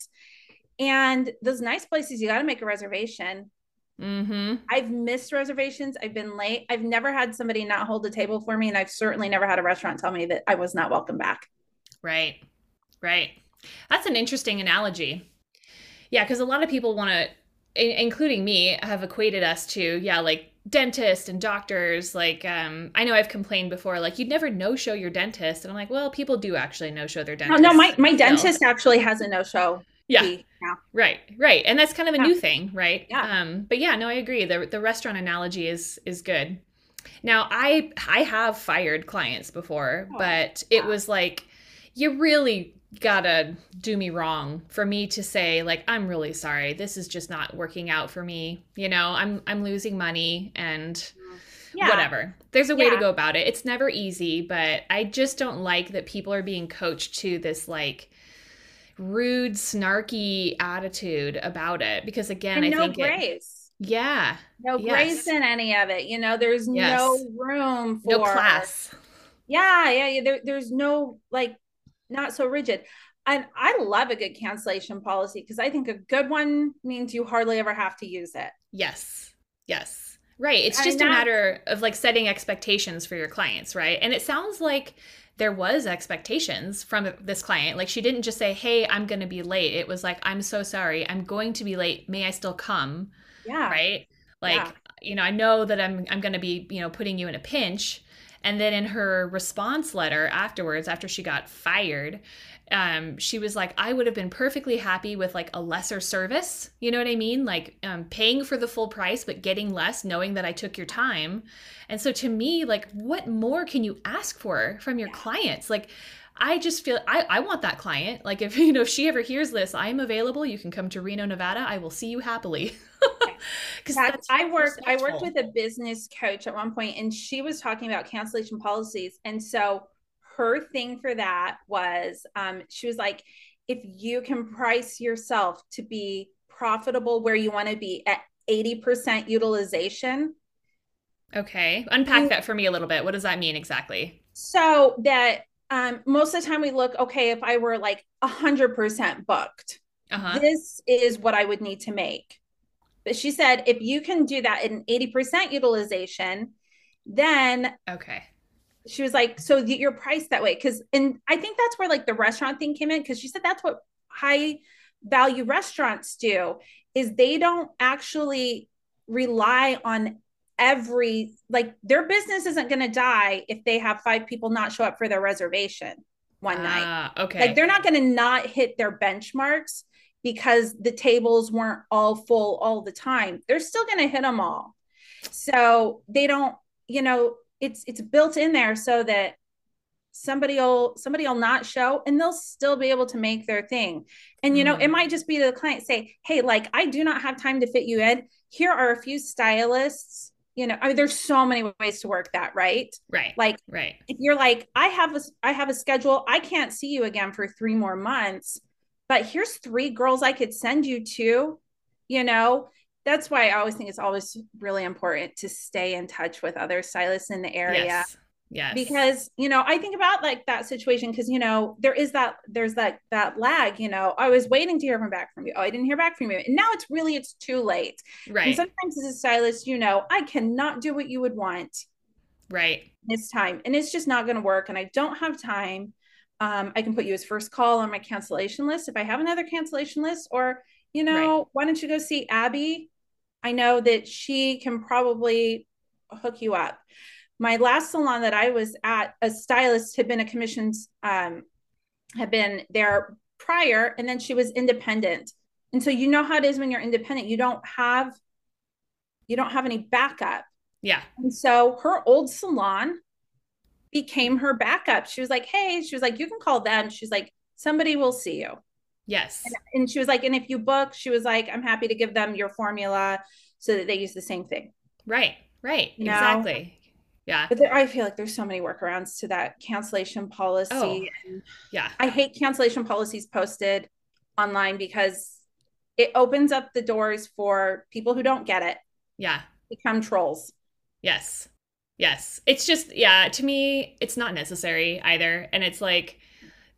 And those nice places, you got to make a reservation. Mm-hmm. I've missed reservations. I've been late. I've never had somebody not hold a table for me. And I've certainly never had a restaurant tell me that I was not welcome back. Right. Right. That's an interesting analogy. Yeah. Cause a lot of people want to, including me, have equated us to, yeah, like dentists and doctors. Like, um, I know I've complained before, like, you'd never no show your dentist. And I'm like, well, people do actually no show their dentist. No, no my, my dentist actually has a no show yeah. Right right. And that's kind of a yeah. new thing right? Yeah. Um but yeah no i agree. The the restaurant analogy is is good. Now i i have fired clients before oh, but yeah. it was like you really gotta do me wrong for me to say like i'm really sorry. This is just not working out for me. You know i'm i'm losing money and yeah. whatever. There's a way yeah. to go about it. It's never easy but i just don't like that people are being coached to this like rude, snarky attitude about it because again, and I no think grace. It, yeah. No yes. grace in any of it. You know, there's yes. no room for no class. Yeah, yeah, yeah. There, there's no like not so rigid. And I love a good cancellation policy because I think a good one means you hardly ever have to use it. Yes. Yes. Right. It's just mean, a matter of like setting expectations for your clients, right? And it sounds like there was expectations from this client. Like she didn't just say, "Hey, I'm going to be late." It was like, "I'm so sorry. I'm going to be late. May I still come?" Yeah. Right? Like, Yeah. you know, I know that I'm I'm going to be, you know, putting you in a pinch. And then in her response letter afterwards after she got fired, um, she was like, I would have been perfectly happy with like a lesser service. You know what I mean? Like um, paying for the full price, but getting less, knowing that I took your time. And so to me, like, what more can you ask for from your clients? Like, I just feel I, I want that client. Like if you know if she ever hears this, I am available. You can come to Reno, Nevada. I will see you happily. Because I worked I worked with a business coach at one point and she was talking about cancellation policies. And so her thing for that was um, she was like, if you can price yourself to be profitable where you want to be at 80% utilization, okay. Unpack that for me a little bit. What does that mean exactly? so that um, most of the time we look, okay, if I were like 100% booked, Uh huh. this is what I would need to make. But she said, if you can do that in 80% utilization, then Okay. She was like, so y- you're priced that way. Cause, and I think that's where like the restaurant thing came in. Cause she said that's what high value restaurants do is they don't actually rely on every, like their business isn't going to die if they have five people not show up for their reservation one night. Ah, okay. Like they're not going to not hit their benchmarks because the tables weren't all full all the time. They're still going to hit them all. So they don't, you know, it's it's built in there so that somebody will somebody will not show and they'll still be able to make their thing. And you know, Mhm. it might just be to the client say, "Hey, like I do not have time to fit you in. Here are a few stylists." You know, I mean, there's so many ways to work that, right? right. Like right. if you're like i have a i have a schedule i can't see you again for three more months but here's three girls i could send you to you know that's why i always think it's always really important to stay in touch with other stylists in the area Yes. Yes. because you know i think about like that situation because you know there is that there's that that lag you know i was waiting to hear from back from you oh i didn't hear back from you and now it's really it's too late Right. and right. sometimes as a stylist you know i cannot do what you would want right. this time and it's just not going to work and i don't have time um, i can put you as first call on my cancellation list if i have another cancellation list or you know why don't you go see abby i know that she can probably hook you up my last salon that i was at a stylist had been a commissions um, had been there prior and then she was independent and so you know how it is when you're independent you don't have you don't have any backup Yeah. and so her old salon became her backup. She was like, Hey, she was like, You can call them. She's like, Somebody will see you. Yes. And she was like, And if you book, she was like, I'm happy to give them your formula so that they use the same thing. Right. Right. You know? Exactly. Yeah. But there, I feel like there's so many workarounds to that cancellation policy. Oh. Yeah. I hate cancellation policies posted online because it opens up the doors for people who don't get it Yeah. become trolls. Yes. Yes. It's just yeah, to me it's not necessary either and it's like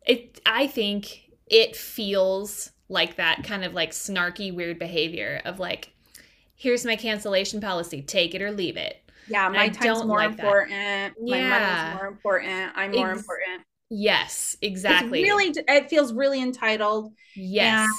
it I think it feels like that kind of like snarky weird behavior of like here's my cancellation policy, take it or leave it. Yeah, my time's more like that. My Yeah. money's more important. I'm more Ex- important. Yes, exactly. It's really, it feels really entitled. yes.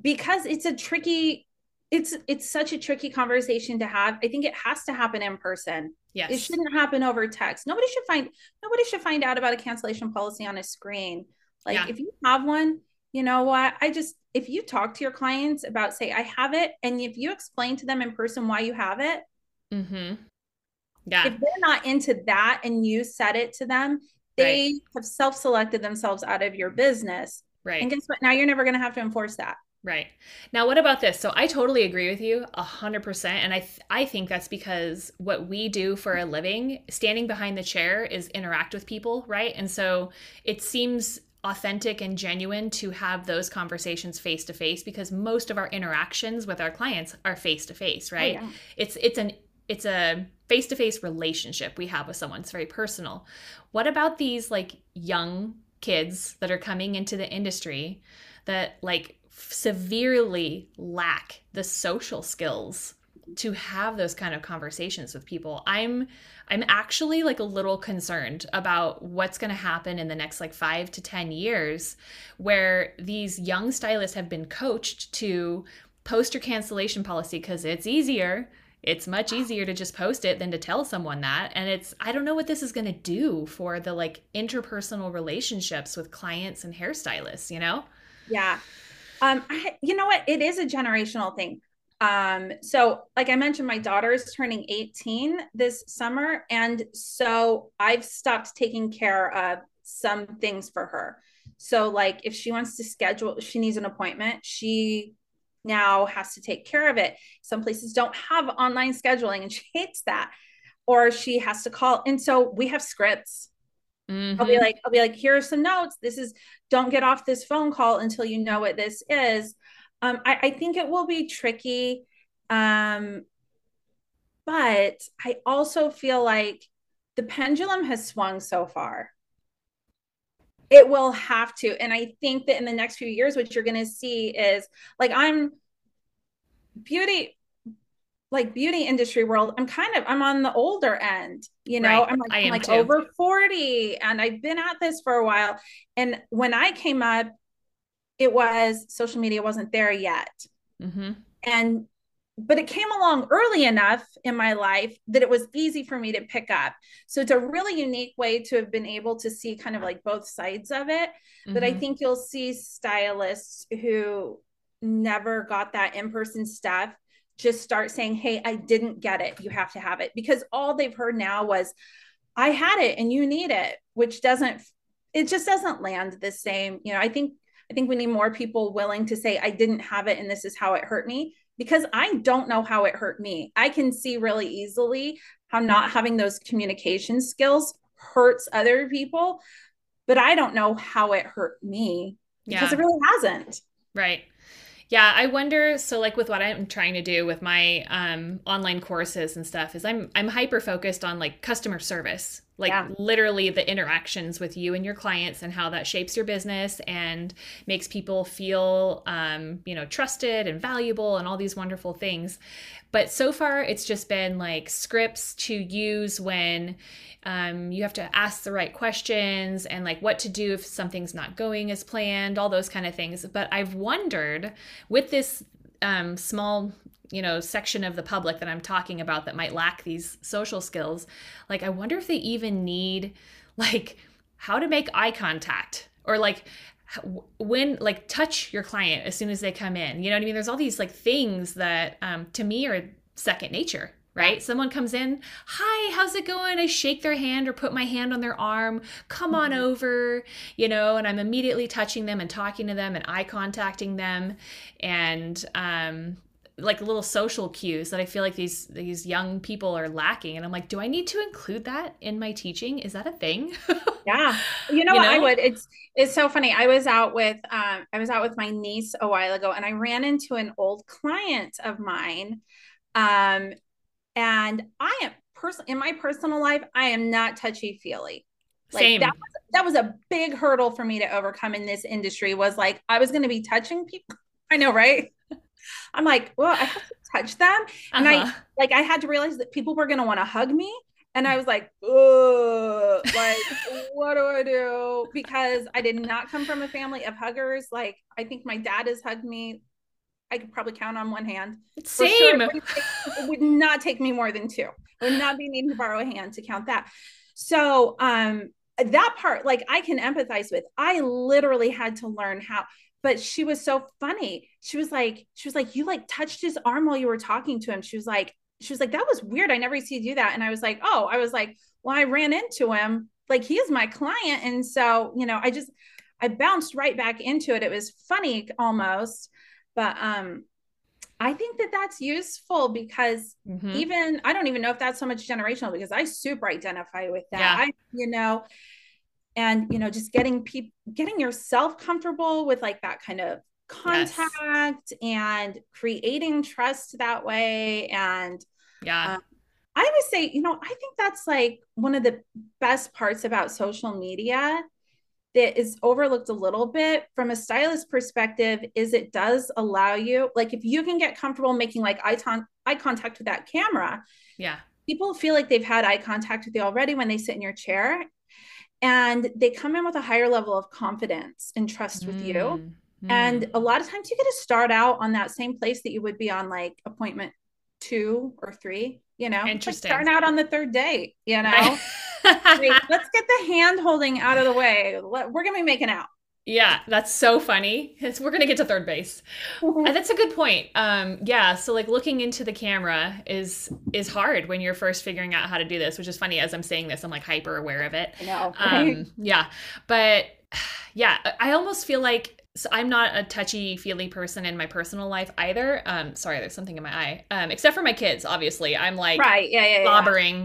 Because it's a tricky, it's it's such a tricky conversation to have. I think it has to happen in person. yes. It shouldn't happen over text. Nobody should find nobody should find out about a cancellation policy on a screen. Like Yeah. if you have one, you know what? I just if you talk to your clients about say I have it, and if you explain to them in person why you have it, mm-hmm. Yeah. if they're not into that and you said it to them, they have self-selected themselves out of your business. right. And guess what? Now you're never going to have to enforce that. Right. Now, what about this? So I totally agree with you a hundred percent. And I, th- I think that's because what we do for a living, standing behind the chair is interact with people. Right. And so it seems authentic and genuine to have those conversations face to face because most of our interactions with our clients are face to oh, face. Right. Oh, yeah. It's, it's an, it's a face to face relationship we have with someone. It's very personal. What about these like young kids that are coming into the industry that like severely lack the social skills to have those kind of conversations with people. I'm I'm actually like a little concerned about what's going to happen in the next like 5 to 10 years where these young stylists have been coached to post your cancellation policy cuz it's easier. It's much easier to just post it than to tell someone that and it's I don't know what this is going to do for the like interpersonal relationships with clients and hairstylists, you know? Yeah. Um, I, you know what? It is a generational thing. Um, so like I mentioned, my daughter is turning 18 this summer. And so I've stopped taking care of some things for her. So like if she wants to schedule, she needs an appointment, she now has to take care of it. Some places don't have online scheduling and she hates that. Or she has to call. And so we have scripts. Mm-hmm. I'll be like, I'll be like, here are some notes. This is don't get off this phone call until you know what this is. Um, I, I think it will be tricky. Um, but I also feel like the pendulum has swung so far. It will have to. And I think that in the next few years, what you're going to see is like, I'm beauty, like beauty industry world. I'm kind of, I'm on the older end, you know, right. I'm like, I'm like over 40 and I've been at this for a while. And when I came up, it was social media wasn't there yet. Mm-hmm. And but it came along early enough in my life that it was easy for me to pick up. So it's a really unique way to have been able to see kind of like both sides of it. Mm-hmm. But I think you'll see stylists who never got that in person stuff just start saying, Hey, I didn't get it. You have to have it. Because all they've heard now was, I had it and you need it, which doesn't, it just doesn't land the same. You know, I think I think we need more people willing to say, I didn't have it and this is how it hurt me because I don't know how it hurt me. I can see really easily how not having those communication skills hurts other people, but I don't know how it hurt me because yeah. it really hasn't. Right. Yeah, I wonder. So, like with what I'm trying to do with my um, online courses and stuff, is I'm I'm hyper focused on like customer service, like yeah. literally the interactions with you and your clients, and how that shapes your business and makes people feel, um, you know, trusted and valuable, and all these wonderful things. But so far, it's just been like scripts to use when um, you have to ask the right questions and like what to do if something's not going as planned, all those kind of things. But I've wondered with this um, small you know section of the public that i'm talking about that might lack these social skills like i wonder if they even need like how to make eye contact or like when like touch your client as soon as they come in you know what i mean there's all these like things that um, to me are second nature right? Someone comes in, hi, how's it going? I shake their hand or put my hand on their arm, come on mm-hmm. over, you know, and I'm immediately touching them and talking to them and eye contacting them and um like little social cues that I feel like these these young people are lacking. And I'm like, do I need to include that in my teaching? Is that a thing? yeah. You know, you know, I would. It's it's so funny. I was out with um I was out with my niece a while ago and I ran into an old client of mine um and I am person in my personal life, I am not touchy feely. Like Same. that was that was a big hurdle for me to overcome in this industry was like I was going to be touching people. I know, right? I'm like, well, I have to touch them. And uh-huh. I like I had to realize that people were going to want to hug me. And I was like, like, what do I do? Because I did not come from a family of huggers. Like, I think my dad has hugged me I could probably count on one hand. Same. Sure, it, would take, it, would not take me more than two. I would not be needing to borrow a hand to count that. So um that part, like I can empathize with. I literally had to learn how, but she was so funny. She was like, she was like, you like touched his arm while you were talking to him. She was like, she was like, that was weird. I never see you do that. And I was like, oh, I was like, well, I ran into him. Like he is my client. And so, you know, I just I bounced right back into it. It was funny almost but um I think that that's useful because mm-hmm. even I don't even know if that's so much generational because I super identify with that. Yeah. I, you know, and you know, just getting people getting yourself comfortable with like that kind of contact yes. and creating trust that way. And yeah. Um, I would say, you know, I think that's like one of the best parts about social media that is overlooked a little bit from a stylist perspective is it does allow you like if you can get comfortable making like eye, ton- eye contact with that camera. Yeah. People feel like they've had eye contact with you already when they sit in your chair. And they come in with a higher level of confidence and trust with you. Mm, And mm. a lot of times you get to start out on that same place that you would be on like appointment two or three, you know, It's like Interesting. starting out on the third date, you know, Like, let's get the hand holding out of the way. Let- We're going to be making out. Yeah, that's so funny. We're gonna get to third base. Uh, That's a good point. Um, yeah, so like looking into the camera is is hard when you're first figuring out how to do this, which is funny. As I'm saying this, I'm like hyper aware of it. I know. Um, yeah, but yeah, I almost feel like so I'm not a touchy feely person in my personal life either. Um, sorry, there's something in my eye. Um, except for my kids, obviously, I'm like right. Yeah. Yeah. yeah.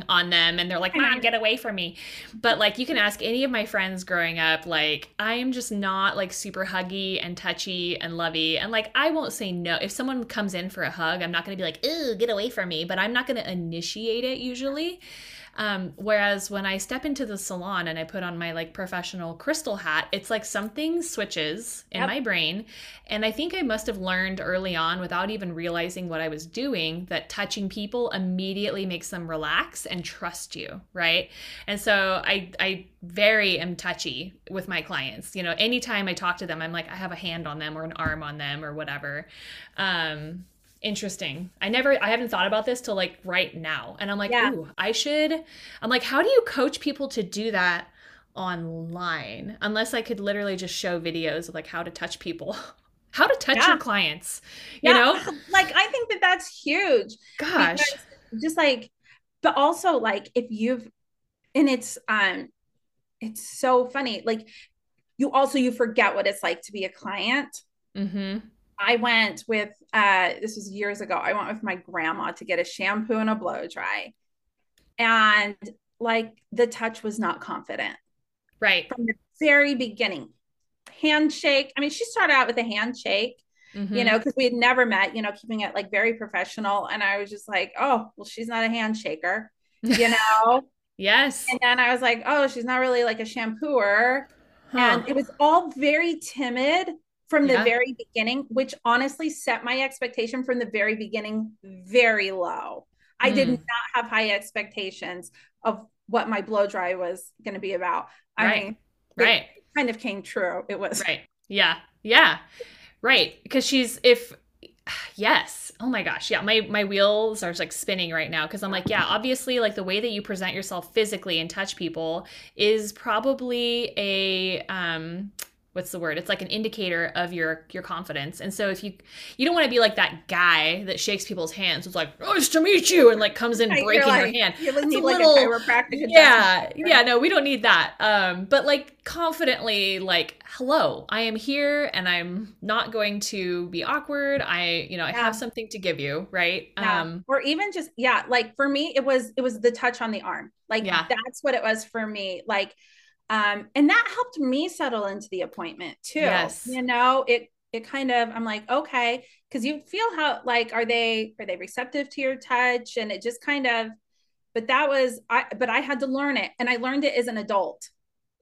on them and they're like mom get away from me but like you can ask any of my friends growing up like i am just not like super huggy and touchy and lovey and like i won't say no if someone comes in for a hug i'm not going to be like ooh get away from me but i'm not going to initiate it usually um, whereas when I step into the salon and I put on my like professional crystal hat, it's like something switches in Yep. my brain. And I think I must have learned early on without even realizing what I was doing that touching people immediately makes them relax and trust you, right? And so I I very am touchy with my clients. You know, anytime I talk to them, I'm like I have a hand on them or an arm on them or whatever. Um interesting. I never I haven't thought about this till like right now. And I'm like, Yeah. ooh, I should I'm like, how do you coach people to do that online? Unless I could literally just show videos of like how to touch people. How to touch Yeah. your clients. You Yeah. know? Like, I think that that's huge. Gosh. just like but also like if you've and it's um it's so funny like you also you forget what it's like to be a client Mm-hmm. I went with uh this was years ago i went with my grandma to get a shampoo and a blow dry and like the touch was not confident Right. from the very beginning handshake i mean she started out with a handshake Mhm. you know, because we had never met, you know, keeping it like very professional. And I was just like, oh, well, she's not a handshaker, you know? Yes. and then I was like, oh, she's not really like a shampooer. Huh. And it was all very timid from the very beginning, which honestly set my expectation from the very beginning very low. I did Mm. not have high expectations of what my blow dry was going to be about. I Right. mean, right. kind of came true. It was Right. Yeah. Yeah. Right. Because she's if yes. Oh my gosh. Yeah. My my wheels are like spinning right now because I'm like, yeah, obviously like the way that you present yourself physically and touch people is probably a um what's the word? It's like an indicator of your your confidence. And so if you you don't want to be like that guy that shakes people's hands. It's like, nice to meet you, and like comes in Right, breaking like, your hand. You It's a need like little- a chiropractic yeah yeah no we don't need that um but like confidently like hello i am here and i'm not going to be awkward i you know i Yeah. have something to give you right Yeah. um or even just yeah like for me it was it was the touch on the arm like Yeah. that's what it was for me like um and that helped me settle into the appointment too. Yes. you know it it kind of i'm like okay because you feel how like are they are they receptive to your touch? And it just kind of but that was i but i had to learn it and i learned it as an adult.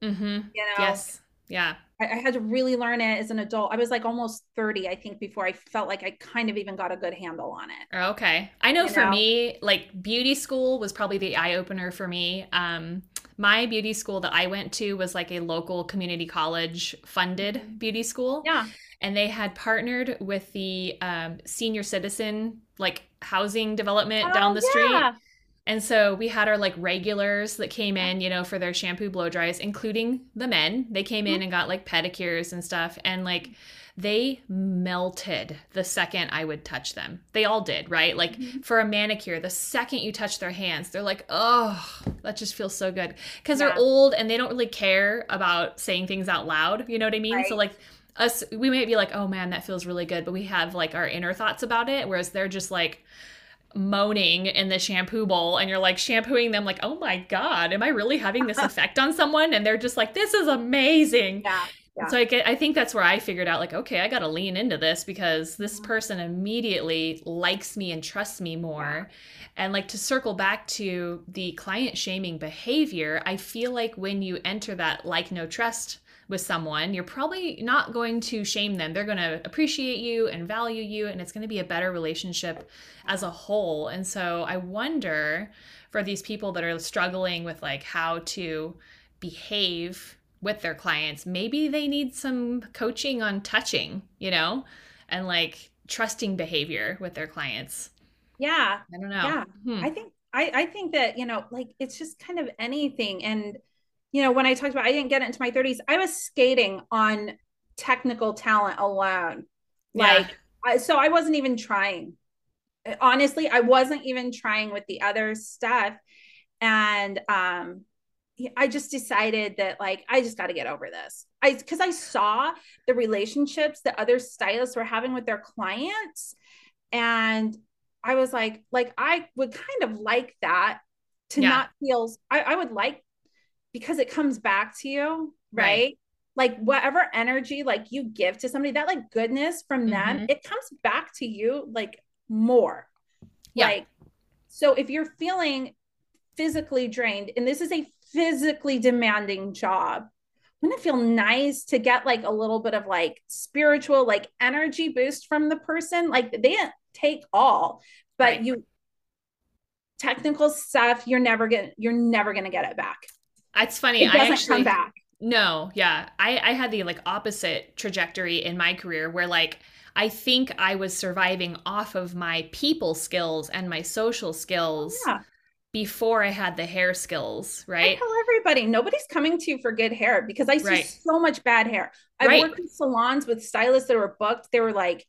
Mm-hmm. you know? Yes yeah I, I had to really learn it as an adult i was like almost 30 i think before i felt like i kind of even got a good handle on it Okay. I know You for know? me, like beauty school was probably the eye opener for me. Um, my beauty school that I went to was like a local community college funded beauty school. yeah And they had partnered with the um, senior citizen like housing development down Oh, the street. And so we had our like regulars that came in, you know, for their shampoo blow dries, including the men. They came in and got like pedicures and stuff. And like they melted the second I would touch them. They all did, right? Like Mhm. for a manicure, the second you touch their hands, they're like, oh, that just feels so good. Because Yeah. they're old and they don't really care about saying things out loud. You know what I mean? So like us, we might be like, oh man, that feels really good. But we have like our inner thoughts about it. Whereas they're just like, moaning in the shampoo bowl and you're like shampooing them like oh my god am i really having this effect on someone? And they're just like this is amazing. Yeah Yeah. so I, get, I think that's where i figured out like okay i gotta lean into this because this mm-hmm. person immediately likes me and trusts me more. And like to circle back to the client shaming behavior i feel like when you enter that like no trust with someone, you're probably not going to shame them. They're going to appreciate you and value you, and it's going to be a better relationship as a whole. And so I wonder for these people that are struggling with like how to behave with their clients, maybe they need some coaching on touching, you know, and like trusting behavior with their clients. Yeah. I don't know. Yeah. Hmm. I think I, I think that, you know, like it's just kind of anything. And, you know, when I talked about I didn't get into my 30s, I was skating on technical talent alone. Yeah. Like I, so I wasn't even trying. Honestly, I wasn't even trying with the other stuff. And um I just decided that like I just got to get over this. I because I saw the relationships that other stylists were having with their clients, and I was like, like I would kind of like that to yeah. not feel. I, I would like because it comes back to you, right? right? Like whatever energy like you give to somebody, that like goodness from them, mm-hmm. it comes back to you like more. Yeah. Like so if you're feeling physically drained, and this is a physically demanding job wouldn't it feel nice to get like a little bit of like spiritual like energy boost from the person like they didn't take all but right. you technical stuff you're never gonna you're never gonna get it back it's funny it doesn't I actually, come back no yeah i i had the like opposite trajectory in my career where like I think I was surviving off of my people skills and my social skills yeah before I had the hair skills, right? I tell everybody, nobody's coming to you for good hair because I see right. so much bad hair. I've right. worked in salons with stylists that were booked. They were like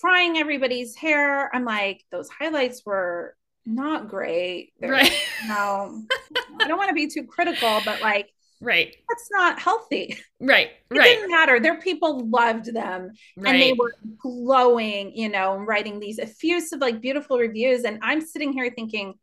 frying everybody's hair. I'm like, those highlights were not great. They're, right. No, I don't want to be too critical, but like, right. That's not healthy. Right. It right. didn't matter. Their people loved them right. and they were glowing, you know, writing these effusive, like beautiful reviews. And I'm sitting here thinking,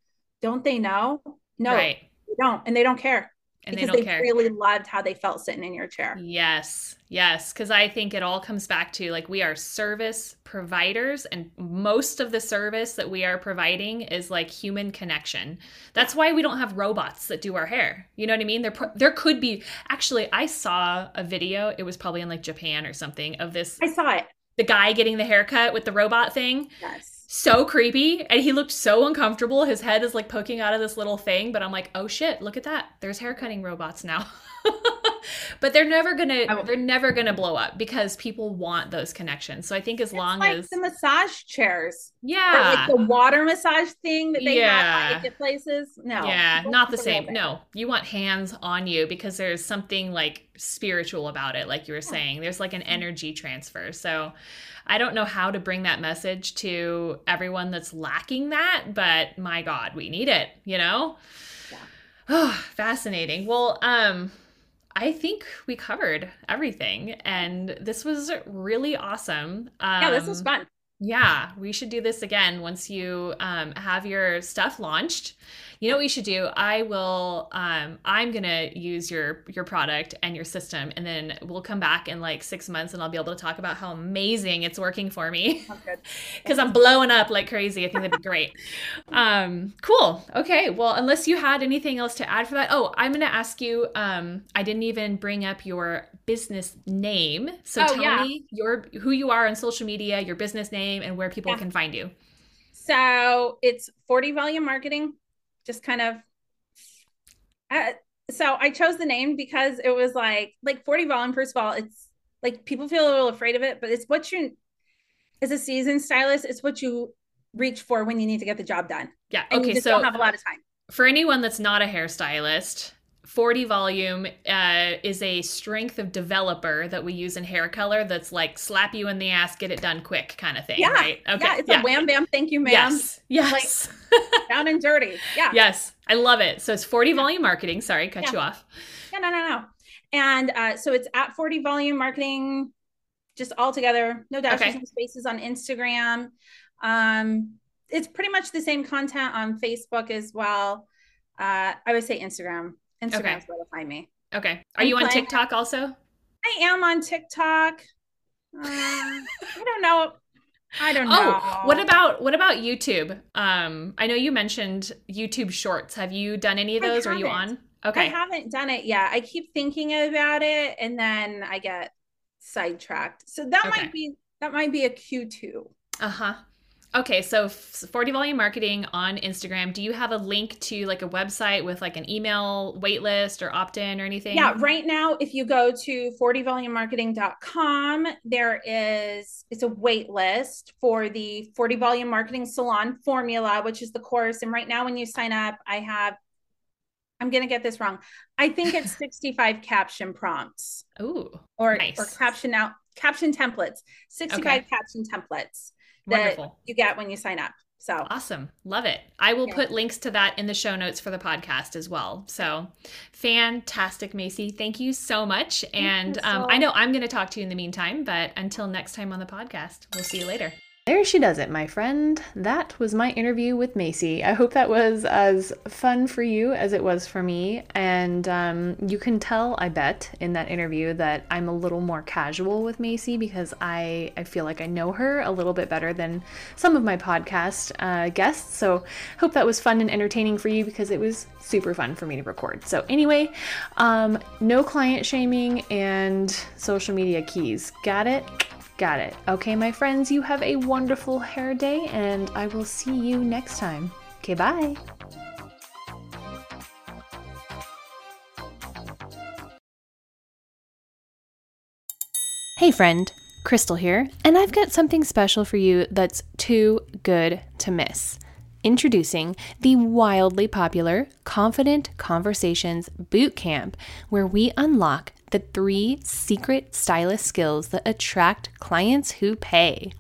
don't they know? No, right. they don't, and they don't care. And because they, they really loved how they felt sitting in your chair. Yes, yes. Because I think it all comes back to like we are service providers, and most of the service that we are providing is like human connection. That's why we don't have robots that do our hair. You know what I mean? There, there could be. Actually, I saw a video. It was probably in like Japan or something of this. I saw it. The guy getting the haircut with the robot thing. Yes so creepy and he looked so uncomfortable. His head is like poking out of this little thing but i'm like oh shit look at that. There's hair cutting robots now but they're never gonna they're never gonna blow up because people want those connections. So i think as it's long like as the massage chairs. Yeah like the water massage thing that they yeah. have at places? No. Yeah not the same. no. you want hands on you because there's something like spiritual about it like you were yeah. saying. There's like an energy transfer. So I don't know how to bring that message to everyone that's lacking that, but my God, we need it, you know? Yeah. Oh, fascinating. Well, um, I think we covered everything and this was really awesome. Um, yeah, this was um, fun. Yeah, we should do this again once you um, have your stuff launched you know what we should do? I will. Um, I'm gonna use your your product and your system, and then we'll come back in like six months, and I'll be able to talk about how amazing it's working for me. Because I'm blowing up like crazy. I think that'd be great. um, cool. Okay. Well, unless you had anything else to add for that. Oh, I'm gonna ask you. Um, I didn't even bring up your business name. So oh, tell yeah. me your who you are on social media, your business name, and where people yeah. can find you. So it's 40 volume marketing just kind of uh, so I chose the name because it was like like 40 volume first of all it's like people feel a little afraid of it but it's what you as a seasoned stylist it's what you reach for when you need to get the job done. Yeah okay so don't have a lot of time. for anyone that's not a hairstylist 40 volume uh, is a strength of developer that we use in hair color that's like slap you in the ass, get it done quick kind of thing, yeah. right? Okay. Yeah, it's yeah. a wham bam, thank you, ma'am. Yes. Yes. Like, down and dirty. Yeah. Yes. I love it. So it's 40 volume marketing. Sorry, cut yeah. you off. Yeah, no, no, no. And uh, so it's at 40 volume marketing, just all together. No dashes, okay. no spaces on Instagram. Um, it's pretty much the same content on Facebook as well. Uh, I would say Instagram Instagram okay. is where to find me. Okay. Are I'm you on TikTok also? I am on TikTok. Uh, I don't know. I don't know. Oh, what about what about YouTube? Um, I know you mentioned YouTube Shorts. Have you done any of those? Are you on? Okay. I haven't done it yet. I keep thinking about it and then I get sidetracked. So that Okay. might be that might be a Q2. Uh huh. Okay, so 40 volume marketing on Instagram. Do you have a link to like a website with like an email waitlist or opt in or anything? Yeah, right now, if you go to 40volumemarketing.com, there is it's a wait list for the 40 volume marketing salon formula, which is the course. And right now, when you sign up, I have I'm gonna get this wrong. I think it's 65 caption prompts Ooh, or Nice. or caption out caption templates, 65 Okay. caption templates that wonderful. you get when you sign up. So Awesome. Love it. I will Yeah. put links to that in the show notes for the podcast as well. So fantastic, Macy. Thank you so much. And um, I know I'm going to talk to you in the meantime, but until next time on the podcast, we'll see you later. There she does it, my friend. That was my interview with Macy. I hope that was as fun for you as it was for me. And um, you can tell, I bet, in that interview that I'm a little more casual with Macy because I, I feel like I know her a little bit better than some of my podcast uh, guests. So hope that was fun and entertaining for you because it was super fun for me to record. So anyway, um, no client shaming and social media keys. Got it? Got it. Okay, my friends, you have a wonderful hair day, and I will see you next time. Okay, bye. Hey, friend, Crystal here, and I've got something special for you that's too good to miss. Introducing the wildly popular Confident Conversations Boot Camp, where we unlock the three secret stylist skills that attract clients who pay.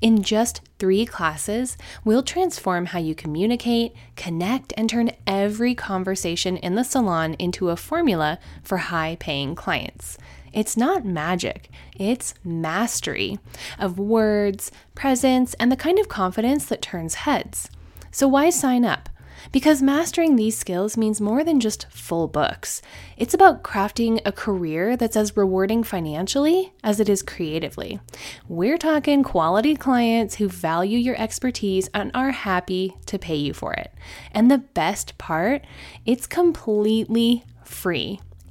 In just three classes, we'll transform how you communicate, connect, and turn every conversation in the salon into a formula for high paying clients. It's not magic, it's mastery of words, presence, and the kind of confidence that turns heads. So, why sign up? Because mastering these skills means more than just full books. It's about crafting a career that's as rewarding financially as it is creatively. We're talking quality clients who value your expertise and are happy to pay you for it. And the best part, it's completely free.